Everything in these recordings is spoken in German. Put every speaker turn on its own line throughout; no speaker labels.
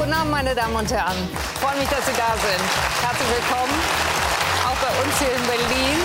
Guten Abend, meine Damen und Herren. Ich freue mich, dass Sie da sind. Herzlich willkommen, auch bei uns hier in Berlin.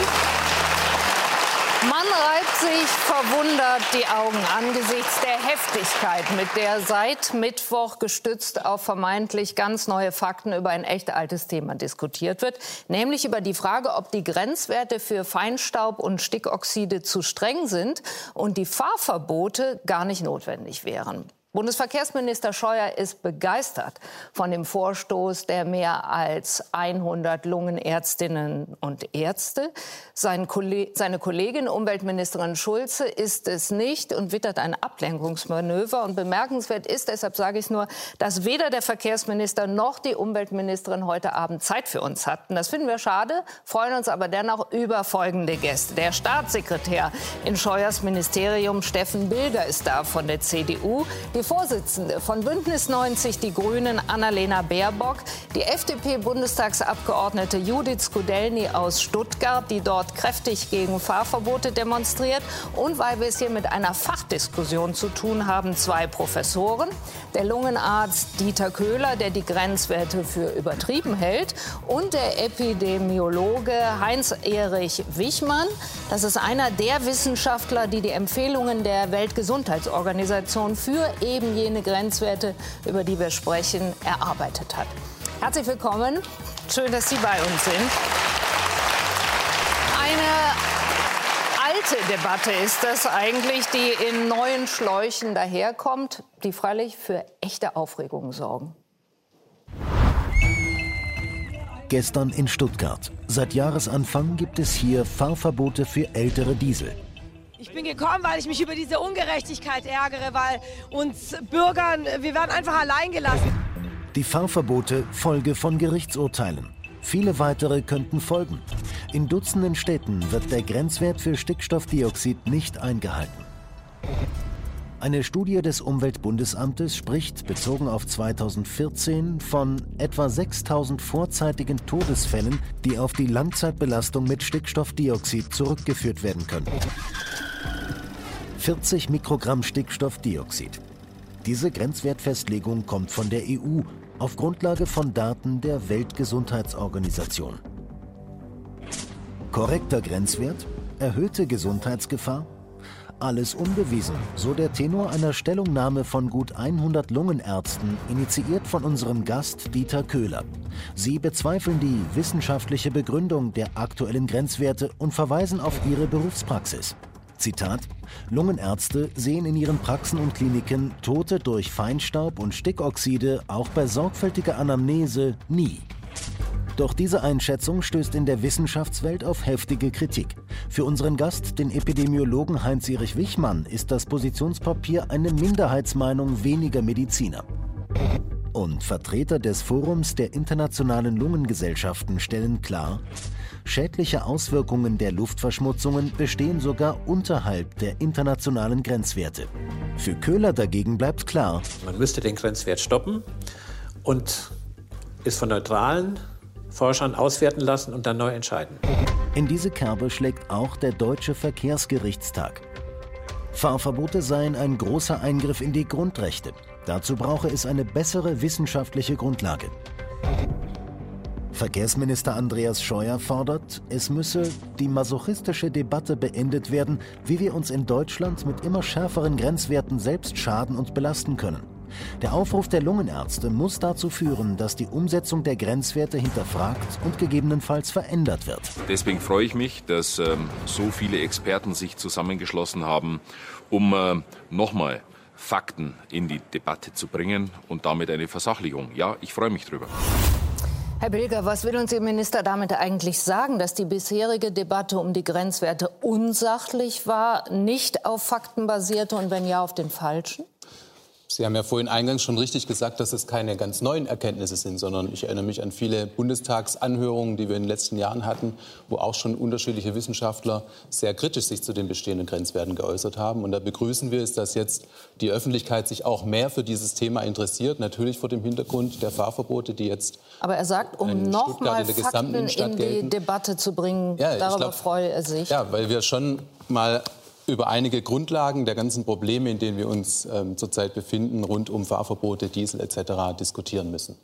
Man reibt sich verwundert die Augen angesichts der Heftigkeit, mit der seit Mittwoch gestützt auf vermeintlich ganz neue Fakten über ein echt altes Thema diskutiert wird, nämlich über die Frage, ob die Grenzwerte für Feinstaub und Stickoxide zu streng sind und die Fahrverbote gar nicht notwendig wären. Bundesverkehrsminister Scheuer ist begeistert von dem Vorstoß der mehr als 100 Lungenärztinnen und Ärzte. Sein seine Kollegin Umweltministerin Schulze ist es nicht und wittert ein Ablenkungsmanöver. Und bemerkenswert ist, deshalb sage ich nur, dass weder der Verkehrsminister noch die Umweltministerin heute Abend Zeit für uns hatten. Das finden wir schade, freuen uns aber dennoch über folgende Gäste. Der Staatssekretär in Scheuers Ministerium, Steffen Bilger, ist da von der CDU. Die Vorsitzende von Bündnis 90 Die Grünen, Annalena Baerbock, die FDP-Bundestagsabgeordnete Judith Skudelny aus Stuttgart, die dort kräftig gegen Fahrverbote demonstriert. Und weil wir es hier mit einer Fachdiskussion zu tun haben, zwei Professoren. Der Lungenarzt Dieter Köhler, der die Grenzwerte für übertrieben hält, und der Epidemiologe Heinz-Erich Wichmann. Das ist einer der Wissenschaftler, die die Empfehlungen der Weltgesundheitsorganisation für e eben jene Grenzwerte, über die wir sprechen, erarbeitet hat. Herzlich willkommen. Schön, dass Sie bei uns sind. Eine alte Debatte ist das eigentlich, die in neuen Schläuchen daherkommt, die freilich für echte Aufregung sorgen.
Gestern in Stuttgart. Seit Jahresanfang gibt es hier Fahrverbote für ältere Diesel.
Ich bin gekommen, weil ich mich über diese Ungerechtigkeit ärgere, weil uns Bürgern, wir werden einfach allein gelassen.
Die Fahrverbote Folge von Gerichtsurteilen. Viele weitere könnten folgen. In Dutzenden Städten wird der Grenzwert für Stickstoffdioxid nicht eingehalten. Eine Studie des Umweltbundesamtes spricht, bezogen auf 2014, von etwa 6000 vorzeitigen Todesfällen, die auf die Langzeitbelastung mit Stickstoffdioxid zurückgeführt werden können. 40 Mikrogramm Stickstoffdioxid. Diese Grenzwertfestlegung kommt von der EU auf Grundlage von Daten der Weltgesundheitsorganisation. Korrekter Grenzwert, erhöhte Gesundheitsgefahr, alles unbewiesen, so der Tenor einer Stellungnahme von gut 100 Lungenärzten, initiiert von unserem Gast Dieter Köhler. Sie bezweifeln die wissenschaftliche Begründung der aktuellen Grenzwerte und verweisen auf ihre Berufspraxis. Zitat: Lungenärzte sehen in ihren Praxen und Kliniken Tote durch Feinstaub und Stickoxide auch bei sorgfältiger Anamnese nie. Doch diese Einschätzung stößt in der Wissenschaftswelt auf heftige Kritik. Für unseren Gast, den Epidemiologen Heinz-Erich Wichmann, ist das Positionspapier eine Minderheitsmeinung weniger Mediziner. Und Vertreter des Forums der internationalen Lungengesellschaften stellen klar, schädliche Auswirkungen der Luftverschmutzungen bestehen sogar unterhalb der internationalen Grenzwerte. Für Köhler dagegen bleibt klar,
man müsste den Grenzwert stoppen und ist von neutralen Forschern auswerten lassen und dann neu entscheiden.
In diese Kerbe schlägt auch der Deutsche Verkehrsgerichtstag. Fahrverbote seien ein großer Eingriff in die Grundrechte. Dazu brauche es eine bessere wissenschaftliche Grundlage. Verkehrsminister Andreas Scheuer fordert, es müsse die masochistische Debatte beendet werden, wie wir uns in Deutschland mit immer schärferen Grenzwerten selbst schaden und belasten können. Der Aufruf der Lungenärzte muss dazu führen, dass die Umsetzung der Grenzwerte hinterfragt und gegebenenfalls verändert wird.
Deswegen freue ich mich, dass ähm, so viele Experten sich zusammengeschlossen haben, um äh, nochmal Fakten in die Debatte zu bringen und damit eine Versachlichung. Ja, ich freue mich drüber.
Herr Bilger, was will uns Ihr Minister damit eigentlich sagen, dass die bisherige Debatte um die Grenzwerte unsachlich war, nicht auf Fakten basierte und wenn ja, auf den falschen?
Sie haben ja vorhin eingangs schon richtig gesagt, dass es keine ganz neuen Erkenntnisse sind, sondern ich erinnere mich an viele Bundestagsanhörungen, die wir in den letzten Jahren hatten, wo auch schon unterschiedliche Wissenschaftler sehr kritisch sich zu den bestehenden Grenzwerten geäußert haben. Und da begrüßen wir es, dass jetzt die Öffentlichkeit sich auch mehr für dieses Thema interessiert, natürlich vor dem Hintergrund der Fahrverbote, die jetzt
Aber er sagt, um nochmal Fakten in die Debatte zu bringen, ja, darüber glaub, freue er sich.
Ja, weil wir schon mal über einige Grundlagen der ganzen Probleme, in denen wir uns ähm, zurzeit befinden, rund um Fahrverbote, Diesel etc. diskutieren müssen.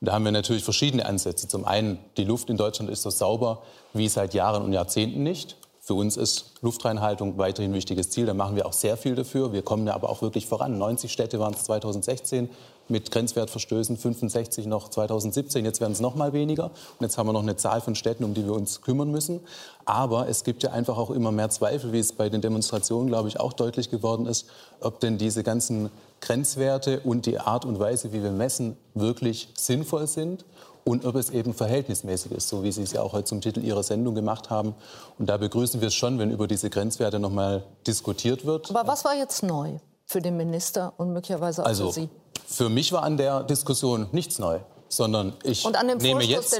Und da haben wir natürlich verschiedene Ansätze. Zum einen, die Luft in Deutschland ist so sauber wie seit Jahren und Jahrzehnten nicht. Für uns ist Luftreinhaltung weiterhin ein wichtiges Ziel. Da machen wir auch sehr viel dafür. Wir kommen da aber auch wirklich voran. 90 Städte waren es 2016 mit Grenzwertverstößen, 65 noch 2017. Jetzt werden es noch mal weniger. Und jetzt haben wir noch eine Zahl von Städten, um die wir uns kümmern müssen. Aber es gibt ja einfach auch immer mehr Zweifel, wie es bei den Demonstrationen, glaube ich, auch deutlich geworden ist, ob denn diese ganzen Grenzwerte und die Art und Weise, wie wir messen, wirklich sinnvoll sind und ob es eben verhältnismäßig ist, so wie Sie es ja auch heute zum Titel Ihrer Sendung gemacht haben. Und da begrüßen wir es schon, wenn über diese Grenzwerte noch mal diskutiert wird.
Aber was war jetzt neu für den Minister und möglicherweise auch
also,
für Sie?
Für mich war an der Diskussion nichts neu sondern ich nehme jetzt,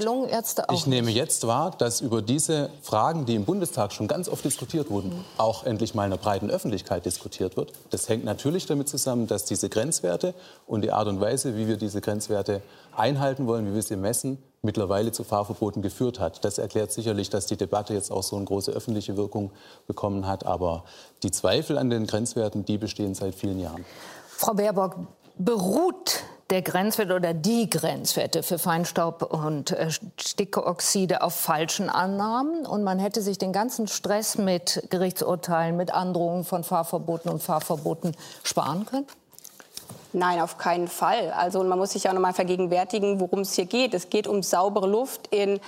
ich nehme jetzt wahr, dass über diese Fragen, die im Bundestag schon ganz oft diskutiert wurden, mhm. auch endlich mal in der breiten Öffentlichkeit diskutiert wird. Das hängt natürlich damit zusammen, dass diese Grenzwerte und die Art und Weise, wie wir diese Grenzwerte einhalten wollen, wie wir sie messen, mittlerweile zu Fahrverboten geführt hat. Das erklärt sicherlich, dass die Debatte jetzt auch so eine große öffentliche Wirkung bekommen hat. Aber die Zweifel an den Grenzwerten, die bestehen seit vielen Jahren.
Frau Baerbock, beruht der Grenzwert oder die Grenzwerte für Feinstaub und äh, Stickoxide auf falschen Annahmen. Und man hätte sich den ganzen Stress mit Gerichtsurteilen, mit Androhungen von Fahrverboten und Fahrverboten sparen können?
Nein, auf keinen Fall. Also man muss sich auch noch mal vergegenwärtigen, worum es hier geht. Es geht um saubere Luft in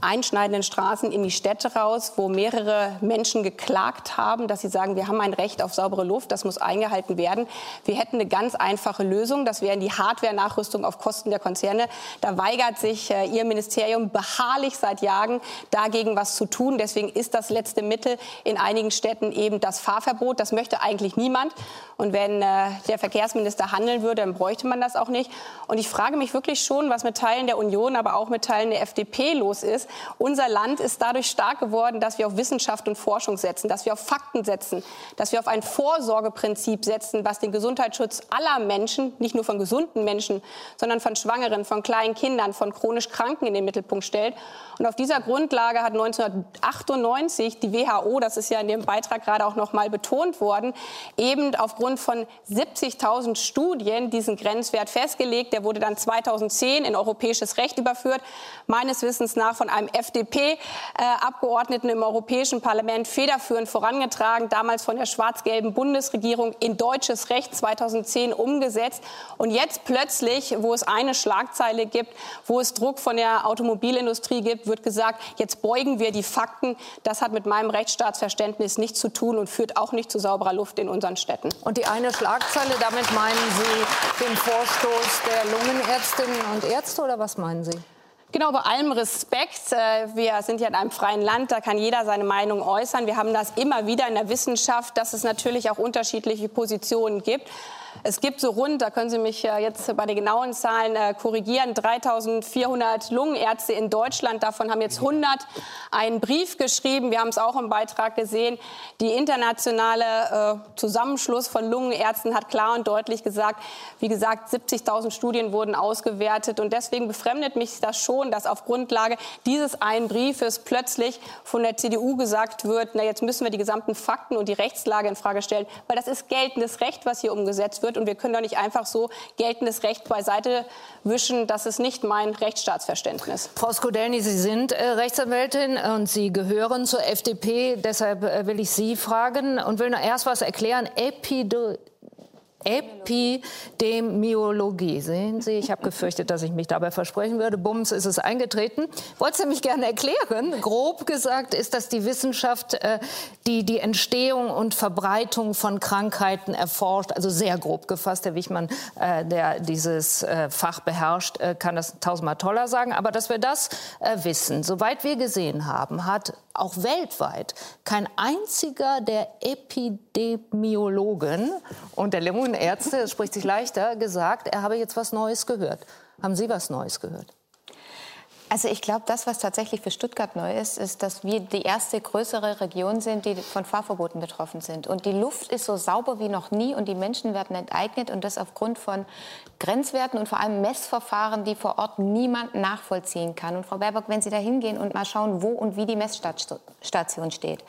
einschneidenden Straßen in die Städte raus, wo mehrere Menschen geklagt haben, dass sie sagen, wir haben ein Recht auf saubere Luft, das muss eingehalten werden. Wir hätten eine ganz einfache Lösung, das wäre die Hardware-Nachrüstung auf Kosten der Konzerne. Da weigert sich äh, Ihr Ministerium beharrlich seit Jahren dagegen was zu tun. Deswegen ist das letzte Mittel in einigen Städten eben das Fahrverbot. Das möchte eigentlich niemand. Und wenn äh, der Verkehrsminister handeln würde, dann bräuchte man das auch nicht. Und ich frage mich wirklich schon, was mit Teilen der Union, aber auch mit Teilen der FDP los ist, unser Land ist dadurch stark geworden, dass wir auf Wissenschaft und Forschung setzen, dass wir auf Fakten setzen, dass wir auf ein Vorsorgeprinzip setzen, was den Gesundheitsschutz aller Menschen, nicht nur von gesunden Menschen, sondern von Schwangeren, von kleinen Kindern, von chronisch Kranken in den Mittelpunkt stellt. Und auf dieser Grundlage hat 1998 die WHO, das ist ja in dem Beitrag gerade auch noch mal betont worden, eben aufgrund von 70.000 Studien diesen Grenzwert festgelegt. Der wurde dann 2010 in europäisches Recht überführt, meines Wissens nach von einem FDP-Abgeordneten im Europäischen Parlament federführend vorangetragen, damals von der schwarz-gelben Bundesregierung in deutsches Recht 2010 umgesetzt. Und jetzt plötzlich, wo es eine Schlagzeile gibt, wo es Druck von der Automobilindustrie gibt, wird gesagt, jetzt beugen wir die Fakten. Das hat mit meinem Rechtsstaatsverständnis nichts zu tun und führt auch nicht zu sauberer Luft in unseren Städten.
Und die eine Schlagzeile, damit meinen Sie den Vorstoß der Lungenärztinnen und Ärzte oder was meinen Sie?
Genau, bei allem Respekt. Äh, wir sind ja in einem freien Land, da kann jeder seine Meinung äußern. Wir haben das immer wieder in der Wissenschaft, dass es natürlich auch unterschiedliche Positionen gibt. Es gibt so rund, da können Sie mich jetzt bei den genauen Zahlen äh, korrigieren, 3.400 Lungenärzte in Deutschland. Davon haben jetzt 100 einen Brief geschrieben. Wir haben es auch im Beitrag gesehen. Die internationale äh, Zusammenschluss von Lungenärzten hat klar und deutlich gesagt, wie gesagt, 70.000 Studien wurden ausgewertet. Und deswegen befremdet mich das schon, dass auf Grundlage dieses einen Briefes plötzlich von der CDU gesagt wird, na jetzt müssen wir die gesamten Fakten und die Rechtslage in Frage stellen, weil das ist geltendes Recht, was hier umgesetzt wird. Und wir können doch nicht einfach so geltendes Recht beiseite wischen. Das ist nicht mein Rechtsstaatsverständnis.
Frau Skodelny, Sie sind äh, Rechtsanwältin und Sie gehören zur FDP. Deshalb äh, will ich Sie fragen und will noch erst was erklären. Epido Epidemiologie. Sehen Sie, ich habe gefürchtet, dass ich mich dabei versprechen würde. Bums ist es eingetreten. Wollte mich gerne erklären? Grob gesagt ist das die Wissenschaft, äh, die die Entstehung und Verbreitung von Krankheiten erforscht. Also sehr grob gefasst. Herr Wichmann, äh, der dieses äh, Fach beherrscht, kann das tausendmal toller sagen. Aber dass wir das wissen, soweit wir gesehen haben, hat auch weltweit kein einziger der Epidemiologen und der Lungenärzte, das spricht sich leichter, gesagt, er habe jetzt was Neues gehört. Haben Sie was Neues gehört?
Also ich glaube, das, was tatsächlich für Stuttgart neu ist, ist, dass wir die erste größere Region sind, die von Fahrverboten betroffen sind. Und die Luft ist so sauber wie noch nie und die Menschen werden enteignet und das aufgrund von Grenzwerten und vor allem Messverfahren, die vor Ort niemand nachvollziehen kann. Und Frau Baerbock, wenn Sie da hingehen und mal schauen, wo und wie die Messstation steht,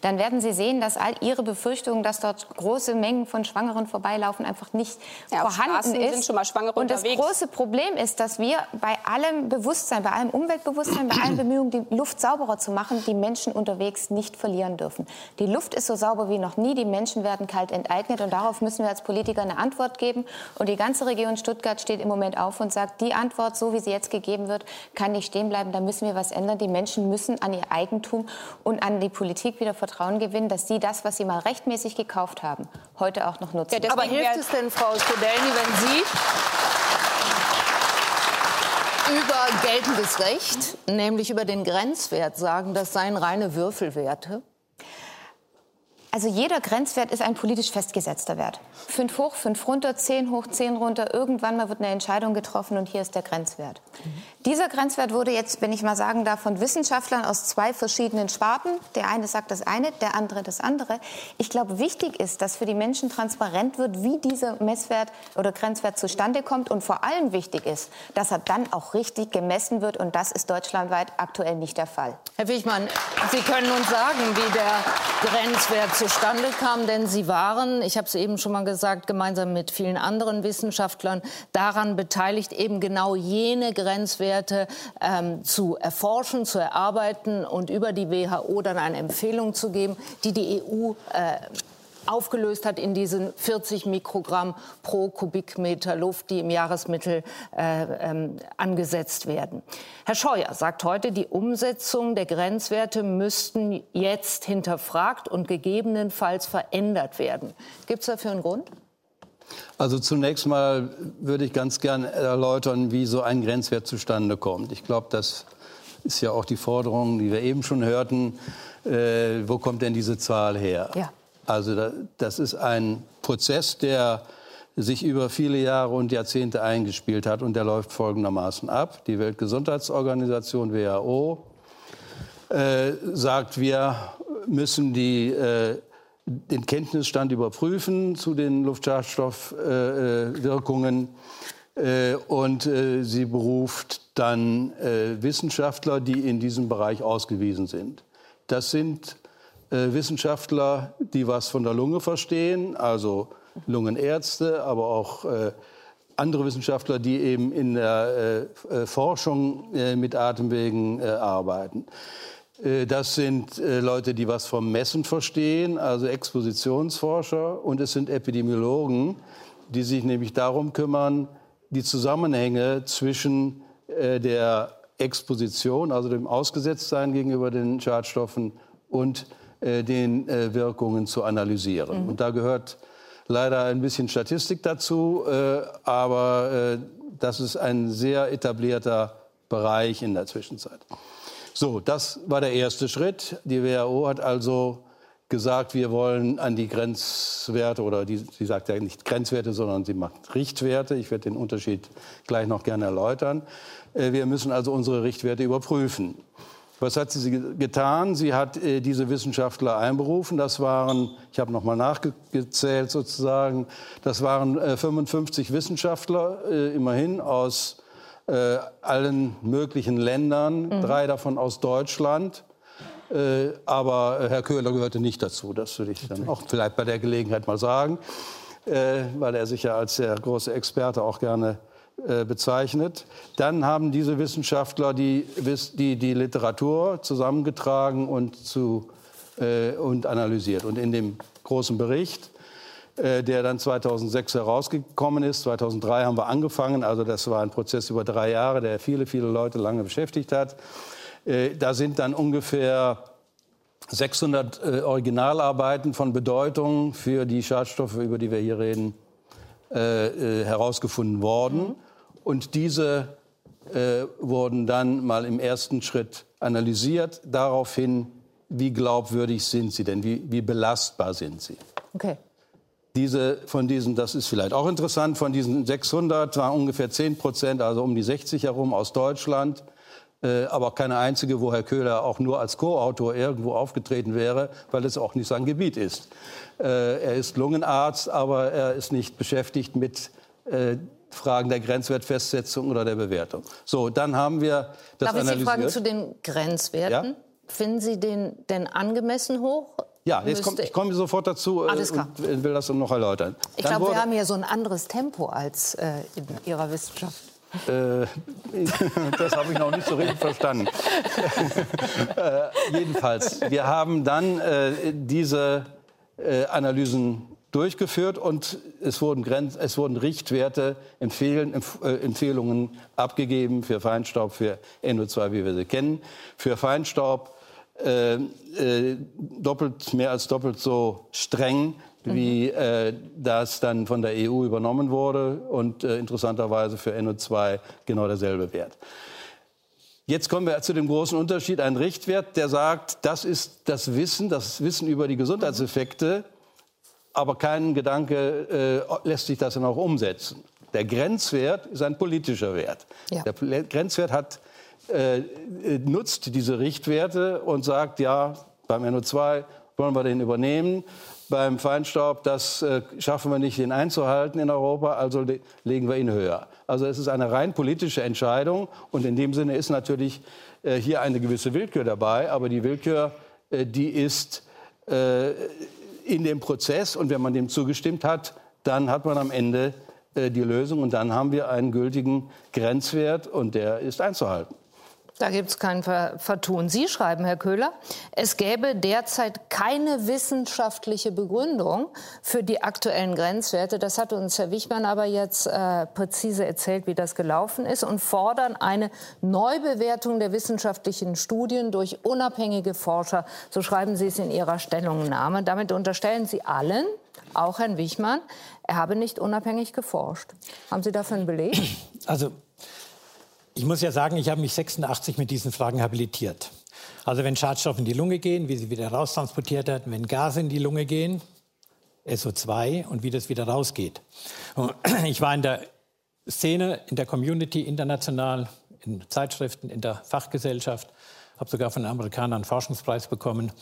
dann werden Sie sehen, dass all Ihre Befürchtungen, dass dort große Mengen von Schwangeren vorbeilaufen, einfach nicht ja, vorhanden ist. Und das große Problem ist, dass wir bei allem Bewusstsein, bei allem Umweltbewusstsein, bei allen Bemühungen, die Luft sauberer zu machen, die Menschen unterwegs nicht verlieren dürfen. Die Luft ist so sauber wie noch nie, die Menschen werden kalt enteignet und darauf müssen wir als Politiker eine Antwort geben. Und die ganze Region Stuttgart steht im Moment auf und sagt, die Antwort, so wie sie jetzt gegeben wird, kann nicht stehen bleiben, da müssen wir was ändern. Die Menschen müssen an ihr Eigentum und an die Politik wieder Vertrauen gewinnen, dass sie das, was sie mal rechtmäßig gekauft haben, heute auch noch nutzen.
Ja, Aber hilft es denn, Frau Studelny, wenn Sie über geltendes Recht, nämlich über den Grenzwert, sagen, das seien reine Würfelwerte?
Also jeder Grenzwert ist ein politisch festgesetzter Wert. Fünf hoch, fünf runter, zehn hoch, zehn runter. Irgendwann mal wird eine Entscheidung getroffen und hier ist der Grenzwert. Mhm. Dieser Grenzwert wurde jetzt, wenn ich mal sagen darf, von Wissenschaftlern aus zwei verschiedenen Sparten. Der eine sagt das eine, der andere das andere. Ich glaube, wichtig ist, dass für die Menschen transparent wird, wie dieser Messwert oder Grenzwert zustande kommt. Und vor allem wichtig ist, dass er dann auch richtig gemessen wird. Und das ist deutschlandweit aktuell nicht der Fall.
Herr Wichmann, Sie können uns sagen, wie der Grenzwert zustande kam, denn Sie waren, ich habe es eben schon mal gesagt, gemeinsam mit vielen anderen Wissenschaftlern daran beteiligt, eben genau jene Grenzwerte ähm, zu erforschen, zu erarbeiten und über die WHO dann eine Empfehlung zu geben, die die EU äh, aufgelöst hat in diesen 40 Mikrogramm pro Kubikmeter Luft, die im Jahresmittel äh, ähm, angesetzt werden. Herr Scheuer sagt heute, die Umsetzung der Grenzwerte müssten jetzt hinterfragt und gegebenenfalls verändert werden. Gibt es dafür einen Grund?
Also zunächst mal würde ich ganz gern erläutern, wie so ein Grenzwert zustande kommt. Ich glaube, das ist ja auch die Forderung, die wir eben schon hörten. Äh, wo kommt denn diese Zahl her? Ja. Also das ist ein Prozess, der sich über viele Jahre und Jahrzehnte eingespielt hat und der läuft folgendermaßen ab. Die Weltgesundheitsorganisation WHO äh, sagt, wir müssen die, äh, den Kenntnisstand überprüfen zu den Luftschadstoffwirkungen äh, äh, und äh, sie beruft dann äh, Wissenschaftler, die in diesem Bereich ausgewiesen sind. Das sind Wissenschaftler, die was von der Lunge verstehen, also Lungenärzte, aber auch äh, andere Wissenschaftler, die eben in der äh, äh Forschung äh, mit Atemwegen äh, arbeiten. Das sind Leute, die was vom Messen verstehen, also Expositionsforscher. Und es sind Epidemiologen, die sich nämlich darum kümmern, die Zusammenhänge zwischen der Exposition, also dem Ausgesetztsein gegenüber den Schadstoffen und äh, den äh, Wirkungen zu analysieren. Mhm. Und da gehört leider ein bisschen Statistik dazu, äh, aber das ist ein sehr etablierter Bereich in der Zwischenzeit. So, das war der erste Schritt. Die WHO hat also gesagt, wir wollen an die Grenzwerte oder die, sie sagt ja nicht Grenzwerte, sondern sie macht Richtwerte. Ich werde den Unterschied gleich noch gerne erläutern. Wir müssen also unsere Richtwerte überprüfen. Was hat sie getan? Sie hat äh, diese Wissenschaftler einberufen. Das waren, ich habe noch mal nachgezählt sozusagen, das waren äh, 55 Wissenschaftler, äh, immerhin aus äh, allen möglichen Ländern, mhm. drei davon aus Deutschland. Äh, aber äh, Herr Köhler gehörte nicht dazu. Das würde ich dann auch vielleicht bei der Gelegenheit mal sagen, weil er sich ja als sehr große Experte auch gerne bezeichnet. Dann haben diese Wissenschaftler die, die, die Literatur zusammengetragen und, zu, äh, und analysiert. Und in dem großen Bericht, äh, der dann 2006 herausgekommen ist, 2003 haben wir angefangen, also das war ein Prozess über drei Jahre, der viele, viele Leute lange beschäftigt hat. Äh, da sind dann ungefähr 600 äh, Originalarbeiten von Bedeutung für die Schadstoffe, über die wir hier reden, äh, herausgefunden worden. Mhm. Und diese äh, wurden dann mal im ersten Schritt analysiert, daraufhin, wie glaubwürdig sind sie denn, wie, wie belastbar sind sie. Okay. Diese, von diesen, das ist vielleicht auch interessant, von diesen 600 waren ungefähr 10 Prozent, also um die 60 herum aus Deutschland. Äh, aber keine einzige, wo Herr Köhler auch nur als Co-Autor irgendwo aufgetreten wäre, weil es auch nicht sein Gebiet ist. Äh, er ist Lungenarzt, aber er ist nicht beschäftigt mit äh, Fragen der Grenzwertfestsetzung oder der Bewertung. So, dann haben wir das
Darf ich Sie
analysiert.
fragen zu den Grenzwerten?
Ja?
Finden Sie den denn angemessen hoch?
Ja, jetzt komm, ich komme sofort dazu
Alles klar.
und will das noch erläutern.
Ich glaube, wir haben hier so ein anderes Tempo als äh, in Ihrer Wissenschaft.
Äh, das habe ich noch nicht so richtig verstanden. äh, jedenfalls, wir haben dann äh, diese Analysen durchgeführt und es wurden, Grenz es wurden Richtwerte, Empfehlen, Empf Empfehlungen abgegeben für Feinstaub, für NO2, wie wir sie kennen. Für Feinstaub doppelt, mehr als doppelt so streng, wie äh, das dann von der EU übernommen wurde und äh, interessanterweise für NO2 genau derselbe Wert. Jetzt kommen wir zu dem großen Unterschied. Ein Richtwert, der sagt, das ist das Wissen, das Wissen über die Gesundheitseffekte, aber kein Gedanke äh, lässt sich das dann auch umsetzen. Der Grenzwert ist ein politischer Wert.
Ja.
Der Grenzwert hat, äh, äh, nutzt diese Richtwerte und sagt, ja, beim NO2 wollen wir den übernehmen. Beim Feinstaub, das äh, schaffen wir nicht, den einzuhalten in Europa, also le legen wir ihn höher. Also es ist eine rein politische Entscheidung und in dem Sinne ist natürlich äh, hier eine gewisse Willkür dabei, aber die Willkür, äh, die ist in dem Prozess und wenn man dem zugestimmt hat, dann hat man am Ende die Lösung und dann haben wir einen gültigen Grenzwert und der ist einzuhalten.
Da gibt es kein Ver Vertun. Sie schreiben, Herr Köhler, es gäbe derzeit keine wissenschaftliche Begründung für die aktuellen Grenzwerte. Das hat uns Herr Wichmann aber jetzt äh, präzise erzählt, wie das gelaufen ist, und fordern eine Neubewertung der wissenschaftlichen Studien durch unabhängige Forscher. So schreiben Sie es in Ihrer Stellungnahme. Damit unterstellen Sie allen, auch Herrn Wichmann, er habe nicht unabhängig geforscht. Haben Sie dafür einen Beleg?
Also ich muss ja sagen, ich habe mich 86 mit diesen Fragen habilitiert. Also wenn Schadstoffe in die Lunge gehen, wie sie wieder raustransportiert werden, wenn Gase in die Lunge gehen, SO2 und wie das wieder rausgeht. Und Ich war in der Szene, in der Community international, in Zeitschriften, in der Fachgesellschaft, habe sogar von den Amerikanern einen Forschungspreis bekommen.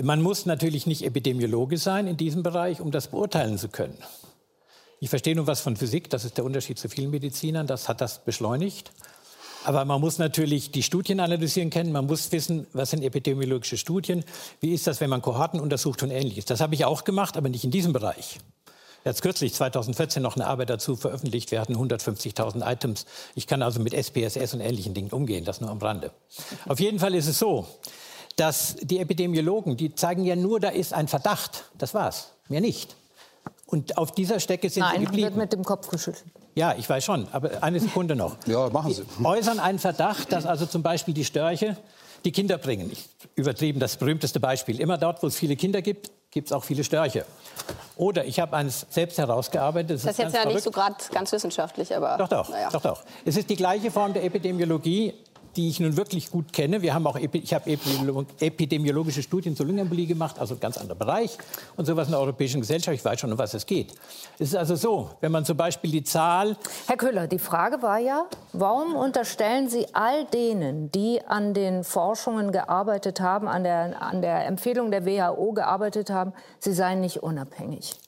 Man muss natürlich nicht Epidemiologe sein in diesem Bereich, um das beurteilen zu können. Ich verstehe nun was von Physik, das ist der Unterschied zu vielen Medizinern, das hat das beschleunigt. Aber man muss natürlich die Studien analysieren können, man muss wissen, was sind epidemiologische Studien, wie ist das, wenn man Kohorten untersucht und ähnliches. Das habe ich auch gemacht, aber nicht in diesem Bereich. Jetzt kürzlich, 2014, noch eine Arbeit dazu veröffentlicht. Wir hatten 150.000 Items. Ich kann also mit SPSS und ähnlichen Dingen umgehen, das nur am Rande. Auf jeden Fall ist es so, dass die Epidemiologen, die zeigen ja nur, da ist ein Verdacht. Das war's, mehr nicht. Und auf dieser Strecke sind sie
Nein,
geblieben.
wird mit dem Kopf geschüttelt.
Ja, ich weiß schon, aber eine Sekunde noch.
Ja, machen Sie.
Die äußern einen Verdacht, dass also zum Beispiel die Störche die Kinder bringen. Ich übertrieben das berühmteste Beispiel. Immer dort, wo es viele Kinder gibt, gibt es auch viele Störche. Oder ich habe eines selbst herausgearbeitet.
Das ist jetzt ja nicht so
verrückt.
gerade ganz wissenschaftlich, aber.
Doch, doch,
naja.
doch, doch. Es ist die gleiche Form der Epidemiologie, die ich nun wirklich gut kenne. Wir haben auch, ich habe epidemiolo- epidemiologische Studien zur Lungenembolie gemacht, also ein ganz anderer Bereich und sowas in der Europäischen Gesellschaft. Ich weiß schon, um was es geht. Es ist also so, wenn man zum Beispiel die Zahl
Herr Köhler, die Frage war ja, warum unterstellen Sie all denen, die an den Forschungen gearbeitet haben, an der, an der Empfehlung der WHO gearbeitet haben, sie seien nicht unabhängig?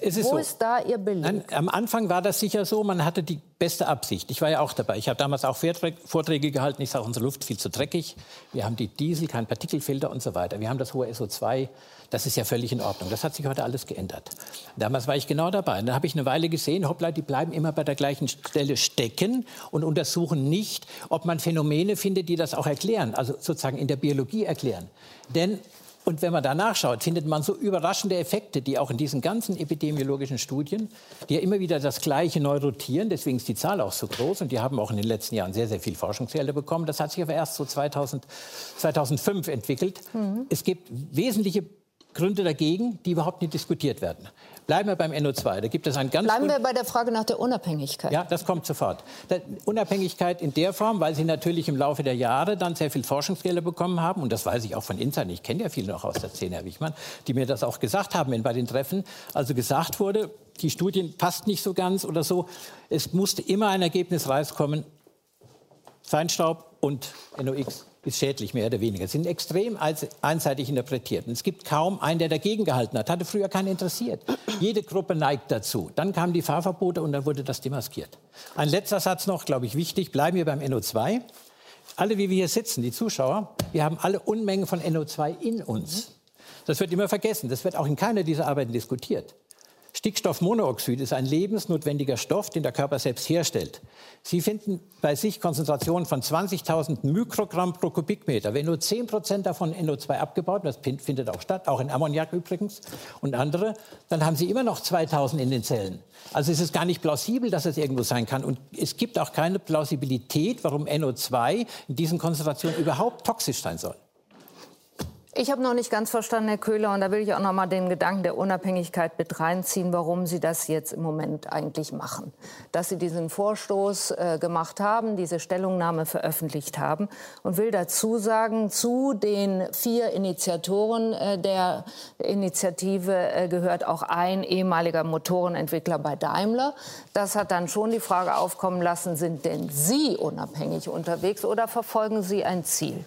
Es ist
Wo
so.
ist da Ihr Beleg?
Nein, am Anfang war das sicher so, man hatte die beste Absicht. Ich war ja auch dabei. Ich habe damals auch Vorträ- Vorträge gehalten. Ich sage, unsere Luft viel zu dreckig. Wir haben die Diesel, kein Partikelfilter und so weiter. Wir haben das hohe SO2. Das ist ja völlig in Ordnung. Das hat sich heute alles geändert. Damals war ich genau dabei. Und dann habe ich eine Weile gesehen, hoppla, die bleiben immer bei der gleichen Stelle stecken und untersuchen nicht, ob man Phänomene findet, die das auch erklären, also sozusagen in der Biologie erklären. Denn und wenn man da nachschaut, findet man so überraschende Effekte, die auch in diesen ganzen epidemiologischen Studien, die ja immer wieder das Gleiche neu rotieren, deswegen ist die Zahl auch so groß und die haben auch in den letzten Jahren sehr, sehr viel Forschungsgelder bekommen. Das hat sich aber erst so 2000, 2005 entwickelt. Es gibt wesentliche Gründe dagegen, die überhaupt nicht diskutiert werden. Bleiben wir beim NO2. Da gibt es einen ganz
Bleiben wir bei der Frage nach der Unabhängigkeit.
ja, das kommt sofort. Da- Unabhängigkeit in der Form, weil sie natürlich im Laufe der Jahre dann sehr viel Forschungsgelder bekommen haben. Und das weiß ich auch von Insider. Ich kenne ja viele noch aus der Szene, Herr Wichmann, die mir das auch gesagt haben, wenn bei den Treffen also gesagt wurde, die Studien passt nicht so ganz oder so. Es musste immer ein Ergebnis rauskommen. Feinstaub und NOx ist schädlich, mehr oder weniger. Sie sind extrem einseitig interpretiert. Und es gibt kaum einen, der dagegen gehalten hat. Hatte früher keinen interessiert. Jede Gruppe neigt dazu. Dann kamen die Fahrverbote und dann wurde das demaskiert. Ein letzter Satz noch, glaube ich, wichtig. Bleiben wir beim NO2. Alle, wie wir hier sitzen, die Zuschauer, wir haben alle Unmengen von NO2 in uns. Das wird immer vergessen. Das wird auch in keiner dieser Arbeiten diskutiert. Stickstoffmonoxid ist ein lebensnotwendiger Stoff, den der Körper selbst herstellt. Sie finden bei sich Konzentrationen von 20.000 Mikrogramm pro Kubikmeter. Wenn nur 10 Prozent davon NO2 abgebaut, das findet auch statt, auch in Ammoniak übrigens und andere, dann haben Sie immer noch 2.000 in den Zellen. Also es ist gar nicht plausibel, dass es irgendwo sein kann. Und es gibt auch keine Plausibilität, warum NO2 in diesen Konzentrationen überhaupt toxisch sein soll.
Ich habe noch nicht ganz verstanden, Herr Köhler, und da will ich auch noch mal den Gedanken der Unabhängigkeit mit reinziehen, warum Sie das jetzt im Moment eigentlich machen. Dass Sie diesen Vorstoß äh, gemacht haben, diese Stellungnahme veröffentlicht haben und will dazu sagen, zu den vier Initiatoren äh, der Initiative äh, gehört auch ein ehemaliger Motorenentwickler bei Daimler. Das hat dann schon die Frage aufkommen lassen, sind denn Sie unabhängig unterwegs oder verfolgen Sie ein Ziel?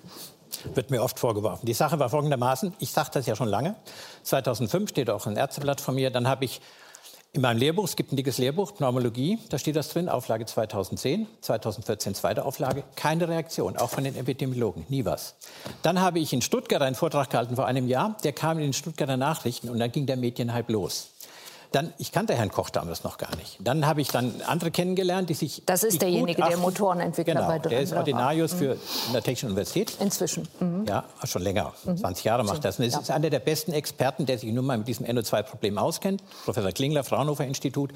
Wird mir oft vorgeworfen. Die Sache war folgendermaßen, ich sage das ja schon lange, 2005 steht auch ein Ärzteblatt von mir, dann habe ich in meinem Lehrbuch, es gibt ein dickes Lehrbuch, Pneumologie, da steht das drin, Auflage 2010, 2014 zweite Auflage, keine Reaktion, auch von den Epidemiologen, nie was. Dann habe ich in Stuttgart einen Vortrag gehalten vor einem Jahr, der kam in den Stuttgarter Nachrichten und dann ging der Medienhype los. Dann, ich kannte Herrn Koch damals noch gar nicht. Dann habe ich dann andere kennengelernt, die sich.
Das ist derjenige, der Motorenentwickler
genau,
bei
Daimler Der ist Ordinarius für
mhm.
der Technischen Universität.
Inzwischen.
Mhm. Ja, schon länger. Mhm. 20 Jahre macht das. Und es ja. ist einer der besten Experten, der sich nun mal mit diesem NO2-Problem auskennt. Professor Klingler, Fraunhofer Institut.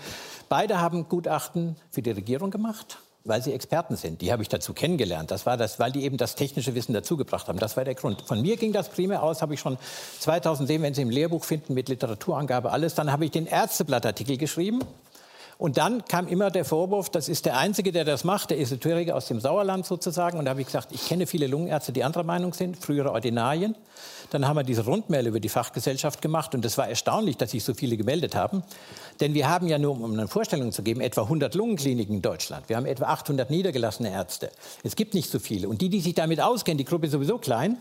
Beide haben Gutachten für die Regierung gemacht weil sie Experten sind. Die habe ich dazu kennengelernt. Das war das, weil die eben das technische Wissen dazugebracht haben. Das war der Grund. Von mir ging das primär aus, habe ich schon 2010, wenn Sie im Lehrbuch finden, mit Literaturangabe alles. Dann habe ich den Ärzteblattartikel geschrieben. Und dann kam immer der Vorwurf, das ist der Einzige, der das macht, der Esoteriker aus dem Sauerland sozusagen. Und da habe ich gesagt, ich kenne viele Lungenärzte, die anderer Meinung sind, frühere Ordinarien. Dann haben wir diese Rundmail über die Fachgesellschaft gemacht und es war erstaunlich, dass sich so viele gemeldet haben. Denn wir haben ja nur, um eine Vorstellung zu geben, etwa 100 Lungenkliniken in Deutschland. Wir haben etwa 800 niedergelassene Ärzte. Es gibt nicht so viele. Und die, die sich damit auskennen, die Gruppe ist sowieso klein.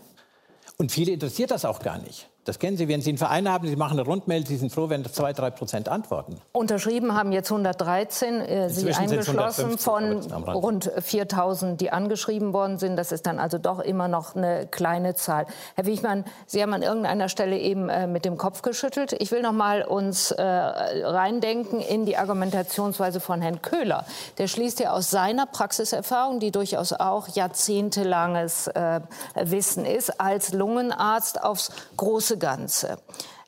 Und viele interessiert das auch gar nicht. Das kennen Sie, wenn Sie einen Verein haben, Sie machen eine Rundmail, Sie sind froh, wenn zwei, drei Prozent antworten.
Unterschrieben haben jetzt 113, äh, Sie eingeschlossen von rund 4000, die angeschrieben worden sind. Das ist dann also doch immer noch eine kleine Zahl. Herr Wichmann, Sie haben an irgendeiner Stelle eben äh, mit dem Kopf geschüttelt. Ich will noch mal uns äh, reindenken in die Argumentationsweise von Herrn Köhler. Der schließt ja aus seiner Praxiserfahrung, die durchaus auch jahrzehntelanges äh, Wissen ist, als Lungenarzt aufs große große Ganze.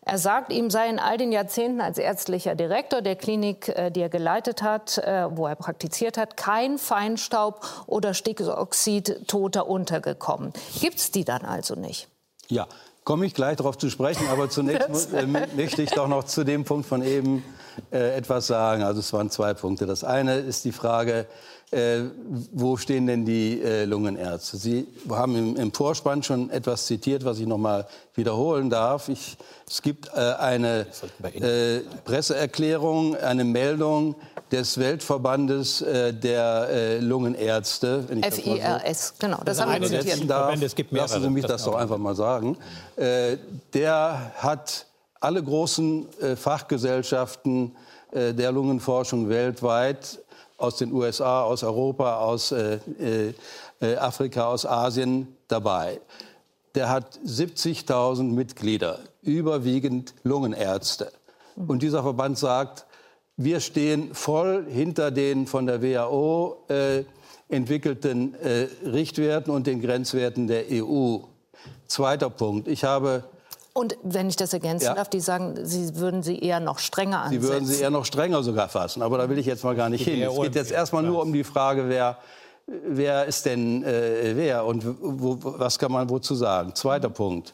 Er sagt, ihm sei in all den Jahrzehnten als ärztlicher Direktor der Klinik, äh, die er geleitet hat, äh, wo er praktiziert hat, kein Feinstaub oder Stickoxid toter untergekommen. Gibt es die dann also nicht?
Ja, komme ich gleich darauf zu sprechen. Aber zunächst äh, möchte ich doch noch zu dem Punkt von eben äh, etwas sagen. Also es waren zwei Punkte. Das eine ist die Frage, äh, wo stehen denn die äh, Lungenärzte? Sie haben im, im, Vorspann schon etwas zitiert, was ich noch mal wiederholen darf. Ich, es gibt äh, eine äh, Presseerklärung, eine Meldung des Weltverbandes äh, der äh, Lungenärzte.
FIRS, so genau, das, das haben wir zitiert.
Darf, es gibt mehrere, Lassen Sie mich das, doch einfach mal sagen. der hat alle großen Fachgesellschaften der Lungenforschung weltweit aus den USA, aus Europa, aus äh, äh, Afrika, aus Asien dabei. Der hat 70.000 Mitglieder, überwiegend Lungenärzte. Und dieser Verband sagt, wir stehen voll hinter den von der WHO äh, entwickelten äh, Richtwerten und den Grenzwerten der EU. Zweiter Punkt. Ich habe
und wenn ich das ergänzen ja. darf, die sagen, sie würden sie eher noch strenger ansetzen.
Sie würden sie eher noch strenger sogar fassen. Aber da will ich jetzt mal gar nicht hin. Es geht jetzt erstmal nur um die Frage, wer, wer ist denn äh, wer und wo, was kann man wozu sagen. Zweiter Punkt.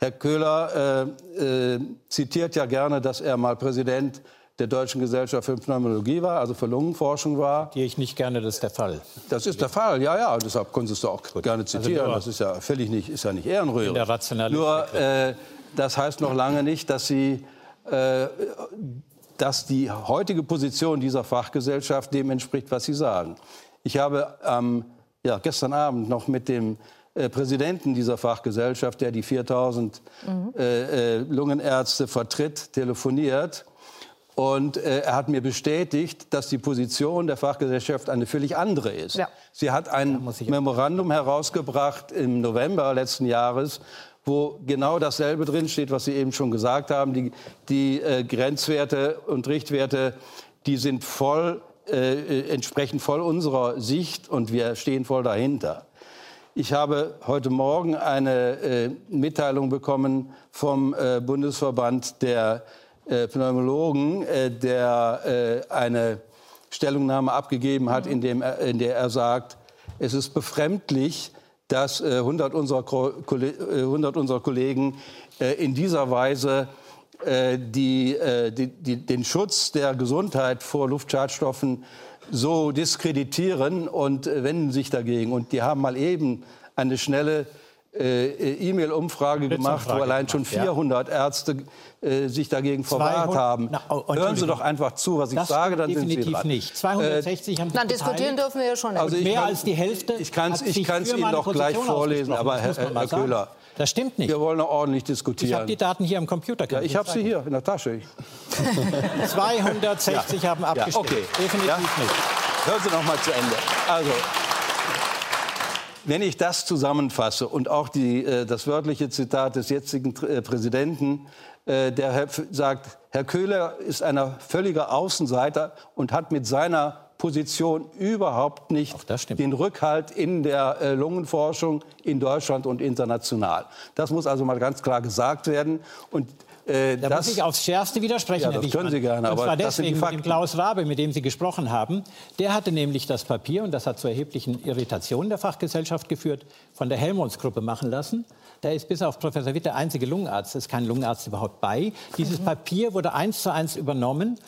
Herr Köhler äh, äh, zitiert ja gerne, dass er mal Präsident der Deutschen Gesellschaft für Pneumologie war, also für Lungenforschung war.
Gehe ich nicht gerne, das ist der Fall.
Das ist der Fall, ja, ja. Deshalb konntest du auch Gut. gerne also zitieren. Also das ist ja völlig nicht, ist ja nicht ehrenrührig.
Der rationale
Nur äh, das heißt noch lange nicht, dass sie äh, dass die heutige Position dieser Fachgesellschaft dem entspricht, was Sie sagen. Ich habe am ja, gestern Abend noch mit dem äh, Präsidenten dieser Fachgesellschaft, der die 4000 mhm. äh, äh, Lungenärzte vertritt, telefoniert. Und äh, er hat mir bestätigt, dass die Position der Fachgesellschaft eine völlig andere ist. Ja. Sie hat ein Memorandum herausgebracht im November letzten Jahres, wo genau dasselbe drinsteht, was Sie eben schon gesagt haben. Die, die äh, Grenzwerte und Richtwerte, die sind voll, äh, entsprechen voll unserer Sicht und wir stehen voll dahinter. Ich habe heute Morgen eine äh, Mitteilung bekommen vom äh, Bundesverband der äh, Pneumologen, äh, der äh, eine Stellungnahme abgegeben hat, in, dem, in der er sagt, es ist befremdlich, dass 100 unserer, 100 unserer Kollegen in dieser Weise die, die, die, den Schutz der Gesundheit vor Luftschadstoffen so diskreditieren und wenden sich dagegen. Und die haben mal eben eine schnelle äh, E-Mail-Umfrage gemacht, wo allein schon 400 ja. Ärzte äh, sich dagegen verwahrt haben. Na, oh, Hören Sie doch einfach zu, was ich das sage, dann sind Sie dran.
nicht. 260 äh, haben
Dann diskutieren dürfen wir ja schon.
Also
mehr kann, als die Hälfte.
Ich kann es Ihnen doch gleich vorlesen, aber Herr, Herr Köhler.
Das stimmt nicht.
Wir wollen noch ordentlich diskutieren.
Ich habe die Daten hier am Computer.
Ja, ich habe sie hier in der Tasche.
260 ja. haben abgestimmt.
Ja, okay.
Definitiv ja? nicht.
Hören Sie noch mal zu Ende. Also, wenn ich das zusammenfasse und auch die, äh, das wörtliche Zitat des jetzigen äh, Präsidenten, äh, der sagt, Herr Köhler ist ein völliger Außenseiter und hat mit seiner Position überhaupt nicht den Rückhalt in der Lungenforschung in Deutschland und international. Das muss also mal ganz klar gesagt werden. Und
äh, da das, muss ich aufs Schärfste widersprechen.
Ja, das können Sie gerne.
Und zwar deswegen mit dem Klaus Rabe, mit dem Sie gesprochen haben. Der hatte nämlich das Papier, und das hat zu erheblichen Irritationen der Fachgesellschaft geführt, von der Helmholtz-Gruppe machen lassen. Da ist bis auf Professor Witt der einzige Lungenarzt, es ist kein Lungenarzt überhaupt bei. Dieses mhm. Papier wurde eins zu eins übernommen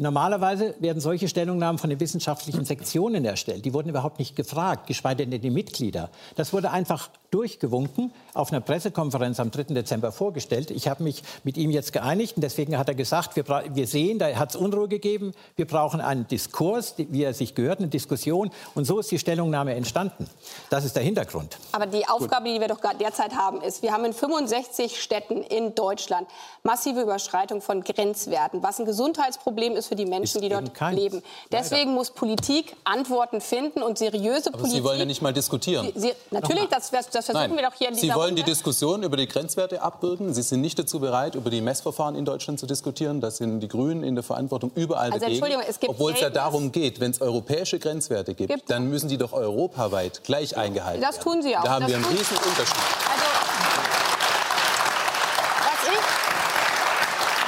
Normalerweise werden solche Stellungnahmen von den wissenschaftlichen Sektionen erstellt. Die wurden überhaupt nicht gefragt, geschweige denn die Mitglieder. Das wurde einfach durchgewunken, auf einer Pressekonferenz am 3. Dezember vorgestellt. Ich habe mich mit ihm jetzt geeinigt und deswegen hat er gesagt, wir, wir sehen, da hat es Unruhe gegeben, wir brauchen einen Diskurs, wie er sich gehört, eine Diskussion und so ist die Stellungnahme entstanden. Das ist der Hintergrund.
Aber die Aufgabe, die wir doch derzeit haben, ist, wir haben in 65 Städten in Deutschland massive Überschreitung von Grenzwerten, was ein Gesundheitsproblem ist für die Menschen, die dort leben. Deswegen Leider. muss Politik Antworten finden und seriöse
Aber
Politik.
Sie wollen ja nicht mal diskutieren.
Sie, Sie, natürlich, das, das, versuchen Nein. wir doch hier in
dieser Sie wollen Runde. die Diskussion über die Grenzwerte abbilden. Sie sind nicht dazu bereit, über die Messverfahren in Deutschland zu diskutieren. Das sind die Grünen in der Verantwortung überall also, dagegen. Es Obwohl es ja darum geht, wenn es europäische Grenzwerte gibt, gibt, dann müssen die doch europaweit gleich eingehalten
werden. Das tun Sie auch.
Da haben
das
wir einen riesen Unterschied. Also,
was ich,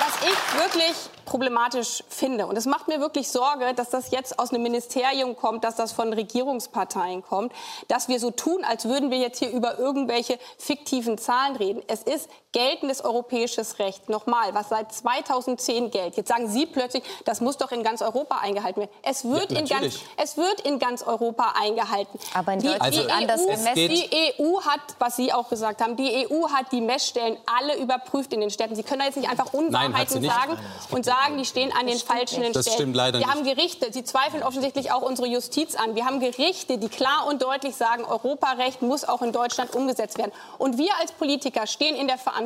was ich wirklich problematisch finde. Und es macht mir wirklich Sorge, dass das jetzt aus einem Ministerium kommt, dass das von Regierungsparteien kommt, dass wir so tun, als würden wir jetzt hier über irgendwelche fiktiven Zahlen reden. Es ist geltendes europäisches Recht. Nochmal, was seit 2010 gilt. Jetzt sagen Sie plötzlich, das muss doch in ganz Europa eingehalten werden. Es wird, ja, in, ganz, es wird in ganz Europa eingehalten.
Aber in
Deutschland
also,
die, anders EU, die EU hat, was Sie auch gesagt haben, die EU hat die Messstellen alle überprüft in den Städten. Sie können da jetzt nicht einfach Unwahrheiten
Nein,
sagen und sagen, die stehen an den falschen Stellen.
Das stimmt leider
Wir
nicht.
haben Gerichte, Sie zweifeln offensichtlich auch unsere Justiz an. Wir haben Gerichte, die klar und deutlich sagen, Europarecht muss auch in Deutschland umgesetzt werden. Und wir als Politiker stehen in der Verantwortung,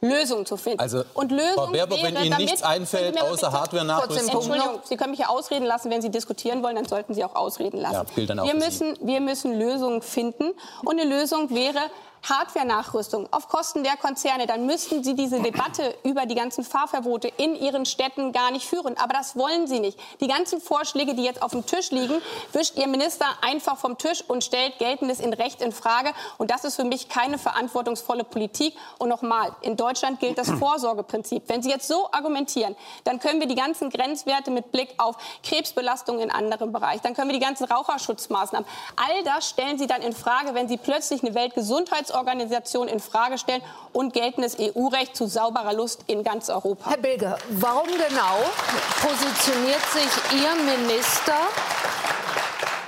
Lösungen zu finden.
Also,
und Lösung
Frau Baerbock, wenn Ihnen nichts einfällt, außer Hardware nachrüsten.
Entschuldigung, Sie können mich ja ausreden lassen. Wenn Sie diskutieren wollen, dann sollten Sie auch ausreden lassen.
Ja,
wir, müssen, wir müssen Lösungen finden. Und eine Lösung wäre, Hardware-Nachrüstung auf Kosten der Konzerne, dann müssten Sie diese Debatte über die ganzen Fahrverbote in Ihren Städten gar nicht führen. Aber das wollen Sie nicht. Die ganzen Vorschläge, die jetzt auf dem Tisch liegen, wischt Ihr Minister einfach vom Tisch und stellt Geltendes in Recht in Frage. Und das ist für mich keine verantwortungsvolle Politik. Und nochmal, in Deutschland gilt das Vorsorgeprinzip. Wenn Sie jetzt so argumentieren, dann können wir die ganzen Grenzwerte mit Blick auf Krebsbelastung in anderem Bereich, dann können wir die ganzen Raucherschutzmaßnahmen, all das stellen Sie dann in Frage, wenn Sie plötzlich eine Weltgesundheits Organisation in Frage stellen und geltendes EU-Recht zu sauberer Lust in ganz Europa.
Herr Bilger, warum genau positioniert sich Ihr Minister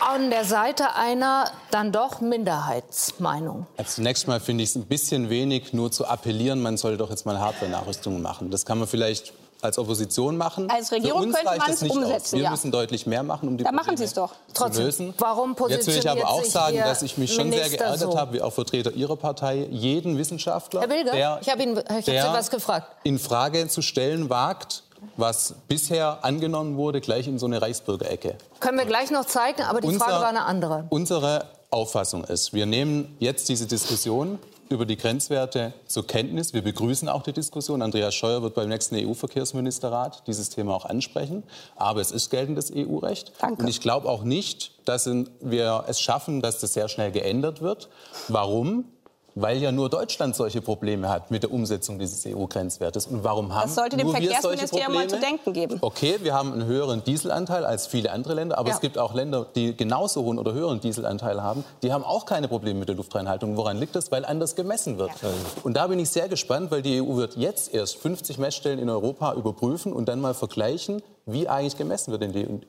an der Seite einer dann doch Minderheitsmeinung?
Zunächst mal finde ich es ein bisschen wenig, nur zu appellieren, man soll doch jetzt mal Hardware-Nachrüstungen machen. Das kann man vielleicht als Opposition machen.
Als Regierung könnte man
es nicht aus.
umsetzen,
Wir
ja.
müssen deutlich mehr machen, um die
Da machen
Probleme
Sie es doch.
zu
Trotzdem,
lösen.
warum
Jetzt will ich aber
positioniert
auch sagen, dass ich mich schon sehr
Minister
geärgert
so?
habe, wie auch Vertreter Ihrer Partei, jeden Wissenschaftler,
Herr Bilger,
der,
ich habe Ihnen- ich Sie
der
was gefragt.
in Frage zu stellen wagt, was bisher angenommen wurde, gleich in so eine Reichsbürgerecke.
Können wir gleich noch zeigen, aber die Frage war eine andere.
Unsere Auffassung ist, wir nehmen jetzt diese Diskussion über die Grenzwerte zur Kenntnis. Wir begrüßen auch die Diskussion. Andreas Scheuer wird beim nächsten EU-Verkehrsministerrat dieses Thema auch ansprechen. Aber es ist geltendes EU-Recht.
Danke.
Und ich glaube auch nicht, dass wir es schaffen, dass das sehr schnell geändert wird. Warum? Weil ja nur Deutschland solche Probleme hat mit der Umsetzung dieses EU-Grenzwertes. Und warum haben
Das sollte dem Verkehrsministerium mal zu denken geben.
Okay, wir haben einen höheren Dieselanteil als viele andere Länder, aber
Ja.
es gibt auch Länder, die genauso hohen oder höheren Dieselanteil haben. Die haben auch keine Probleme mit der Luftreinhaltung. Woran liegt das? Weil anders gemessen wird. Und da bin ich sehr gespannt, weil die EU wird jetzt erst 50 Messstellen in Europa überprüfen und dann mal vergleichen, wie eigentlich gemessen wird in den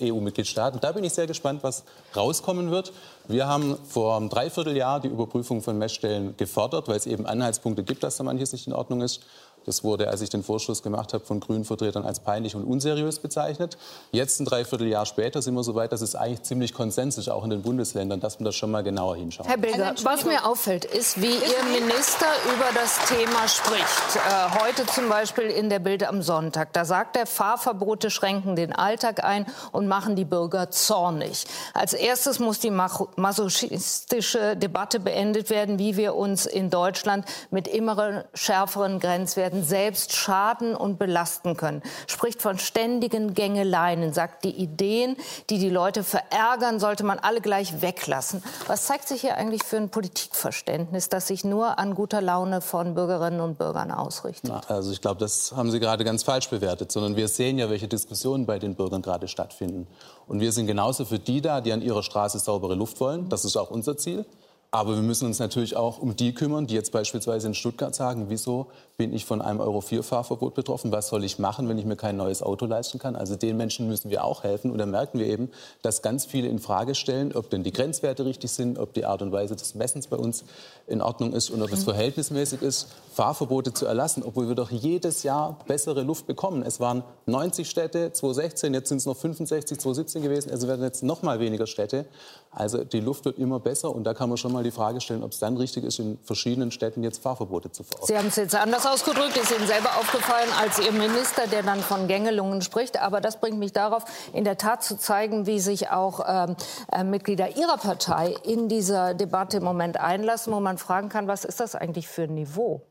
EU-Mitgliedstaaten. Da bin ich sehr gespannt, was rauskommen wird. Wir haben vor einem Dreivierteljahr die Überprüfung von Messstellen gefordert, weil es eben Anhaltspunkte gibt, dass da manches nicht in Ordnung ist. Das wurde, als ich den Vorschluss gemacht habe, von grünen Vertretern als peinlich und unseriös bezeichnet. Jetzt, ein Dreivierteljahr später, sind wir so weit, dass es eigentlich ziemlich Konsens ist, auch in den Bundesländern, dass man da schon mal genauer hinschaut.
Herr Bilger,
Also,
was mir auffällt, ist, wie Ihr Minister über das Thema spricht. Äh, heute zum Beispiel in der Bild am Sonntag. Da sagt er, Fahrverbote schränken den Alltag ein und machen die Bürger zornig. Als erstes muss die masochistische Debatte beendet werden, wie wir uns in Deutschland mit immer schärferen Grenzwerten selbst schaden und belasten können. Spricht von ständigen Gängeleien, sagt, die Ideen, die die Leute verärgern, sollte man alle gleich weglassen. Was zeigt sich hier eigentlich für ein Politikverständnis, das sich nur an guter Laune von Bürgerinnen und Bürgern ausrichtet?
Na, Also ich glaube, das haben Sie gerade ganz falsch bewertet, sondern wir sehen ja, welche Diskussionen bei den Bürgern gerade stattfinden. Und wir sind genauso für die da, die an ihrer Straße saubere Luft wollen. Das ist auch unser Ziel. Aber wir müssen uns natürlich auch um die kümmern, die jetzt beispielsweise in Stuttgart sagen, wieso bin ich von einem Euro-4-Fahrverbot betroffen? Was soll ich machen, wenn ich mir kein neues Auto leisten kann? Also den Menschen müssen wir auch helfen. Und da merken wir eben, dass ganz viele in Frage stellen, ob denn die Grenzwerte richtig sind, ob die Art und Weise des Messens bei uns in Ordnung ist und ob es verhältnismäßig ist, Fahrverbote zu erlassen, obwohl wir doch jedes Jahr bessere Luft bekommen. Es waren 90 Städte 2016, jetzt sind es noch 65 2017 gewesen, also werden jetzt noch mal weniger Städte. Also die Luft wird immer besser und da kann man schon mal die Frage stellen, ob es dann richtig ist, in verschiedenen Städten jetzt Fahrverbote zu verordnen.
Sie haben es jetzt anders ausgedrückt, ist Ihnen selber aufgefallen als Ihr Minister, der dann von Gängelungen spricht. Aber das bringt mich darauf, in der Tat zu zeigen, wie sich auch ähm, äh, Mitglieder Ihrer Partei in dieser Debatte im Moment einlassen, wo man fragen kann, was ist das eigentlich für ein Niveau?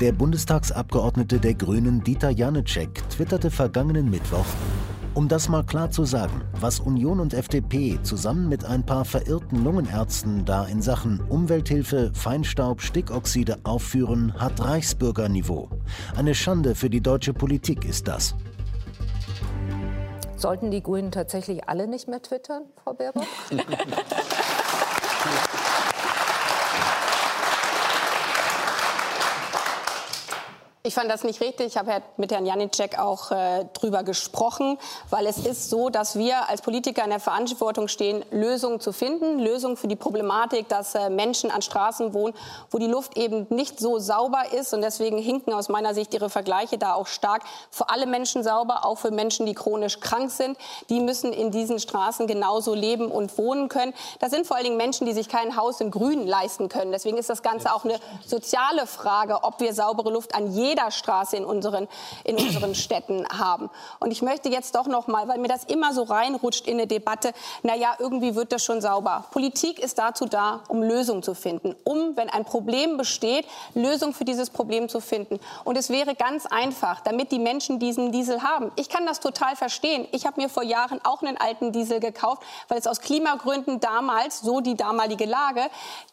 Der Bundestagsabgeordnete der Grünen Dieter Janicek twitterte vergangenen Mittwoch, um das mal klar zu sagen, was Union und FDP zusammen mit ein paar verirrten Lungenärzten da in Sachen Umwelthilfe, Feinstaub, Stickoxide aufführen, hat Reichsbürgerniveau. Eine Schande für die deutsche Politik ist das.
Sollten die Grünen tatsächlich alle nicht mehr twittern, Frau Baerbock?
Ich fand das nicht richtig. Ich habe mit Herrn Janicek auch äh, drüber gesprochen, weil es ist so, dass wir als Politiker in der Verantwortung stehen, Lösungen zu finden, Lösungen für die Problematik, dass äh, Menschen an Straßen wohnen, wo die Luft eben nicht so sauber ist und deswegen hinken aus meiner Sicht Ihre Vergleiche da auch stark. Für alle Menschen sauber, auch für Menschen, die chronisch krank sind. Die müssen in diesen Straßen genauso leben und wohnen können. Das sind vor allen Dingen Menschen, die sich kein Haus in Grün leisten können. Deswegen ist das Ganze auch eine soziale Frage, ob wir saubere Luft an jeder Straße in unseren, in unseren Städten haben. Und ich möchte jetzt doch noch mal, weil mir das immer so reinrutscht in eine Debatte, na ja, irgendwie wird das schon sauber. Politik ist dazu da, um Lösungen zu finden, um, wenn ein Problem besteht, Lösungen für dieses Problem zu finden. Und es wäre ganz einfach, damit die Menschen diesen Diesel haben. Ich kann das total verstehen. Ich habe mir vor Jahren auch einen alten Diesel gekauft, weil es aus Klimagründen damals, so die damalige Lage,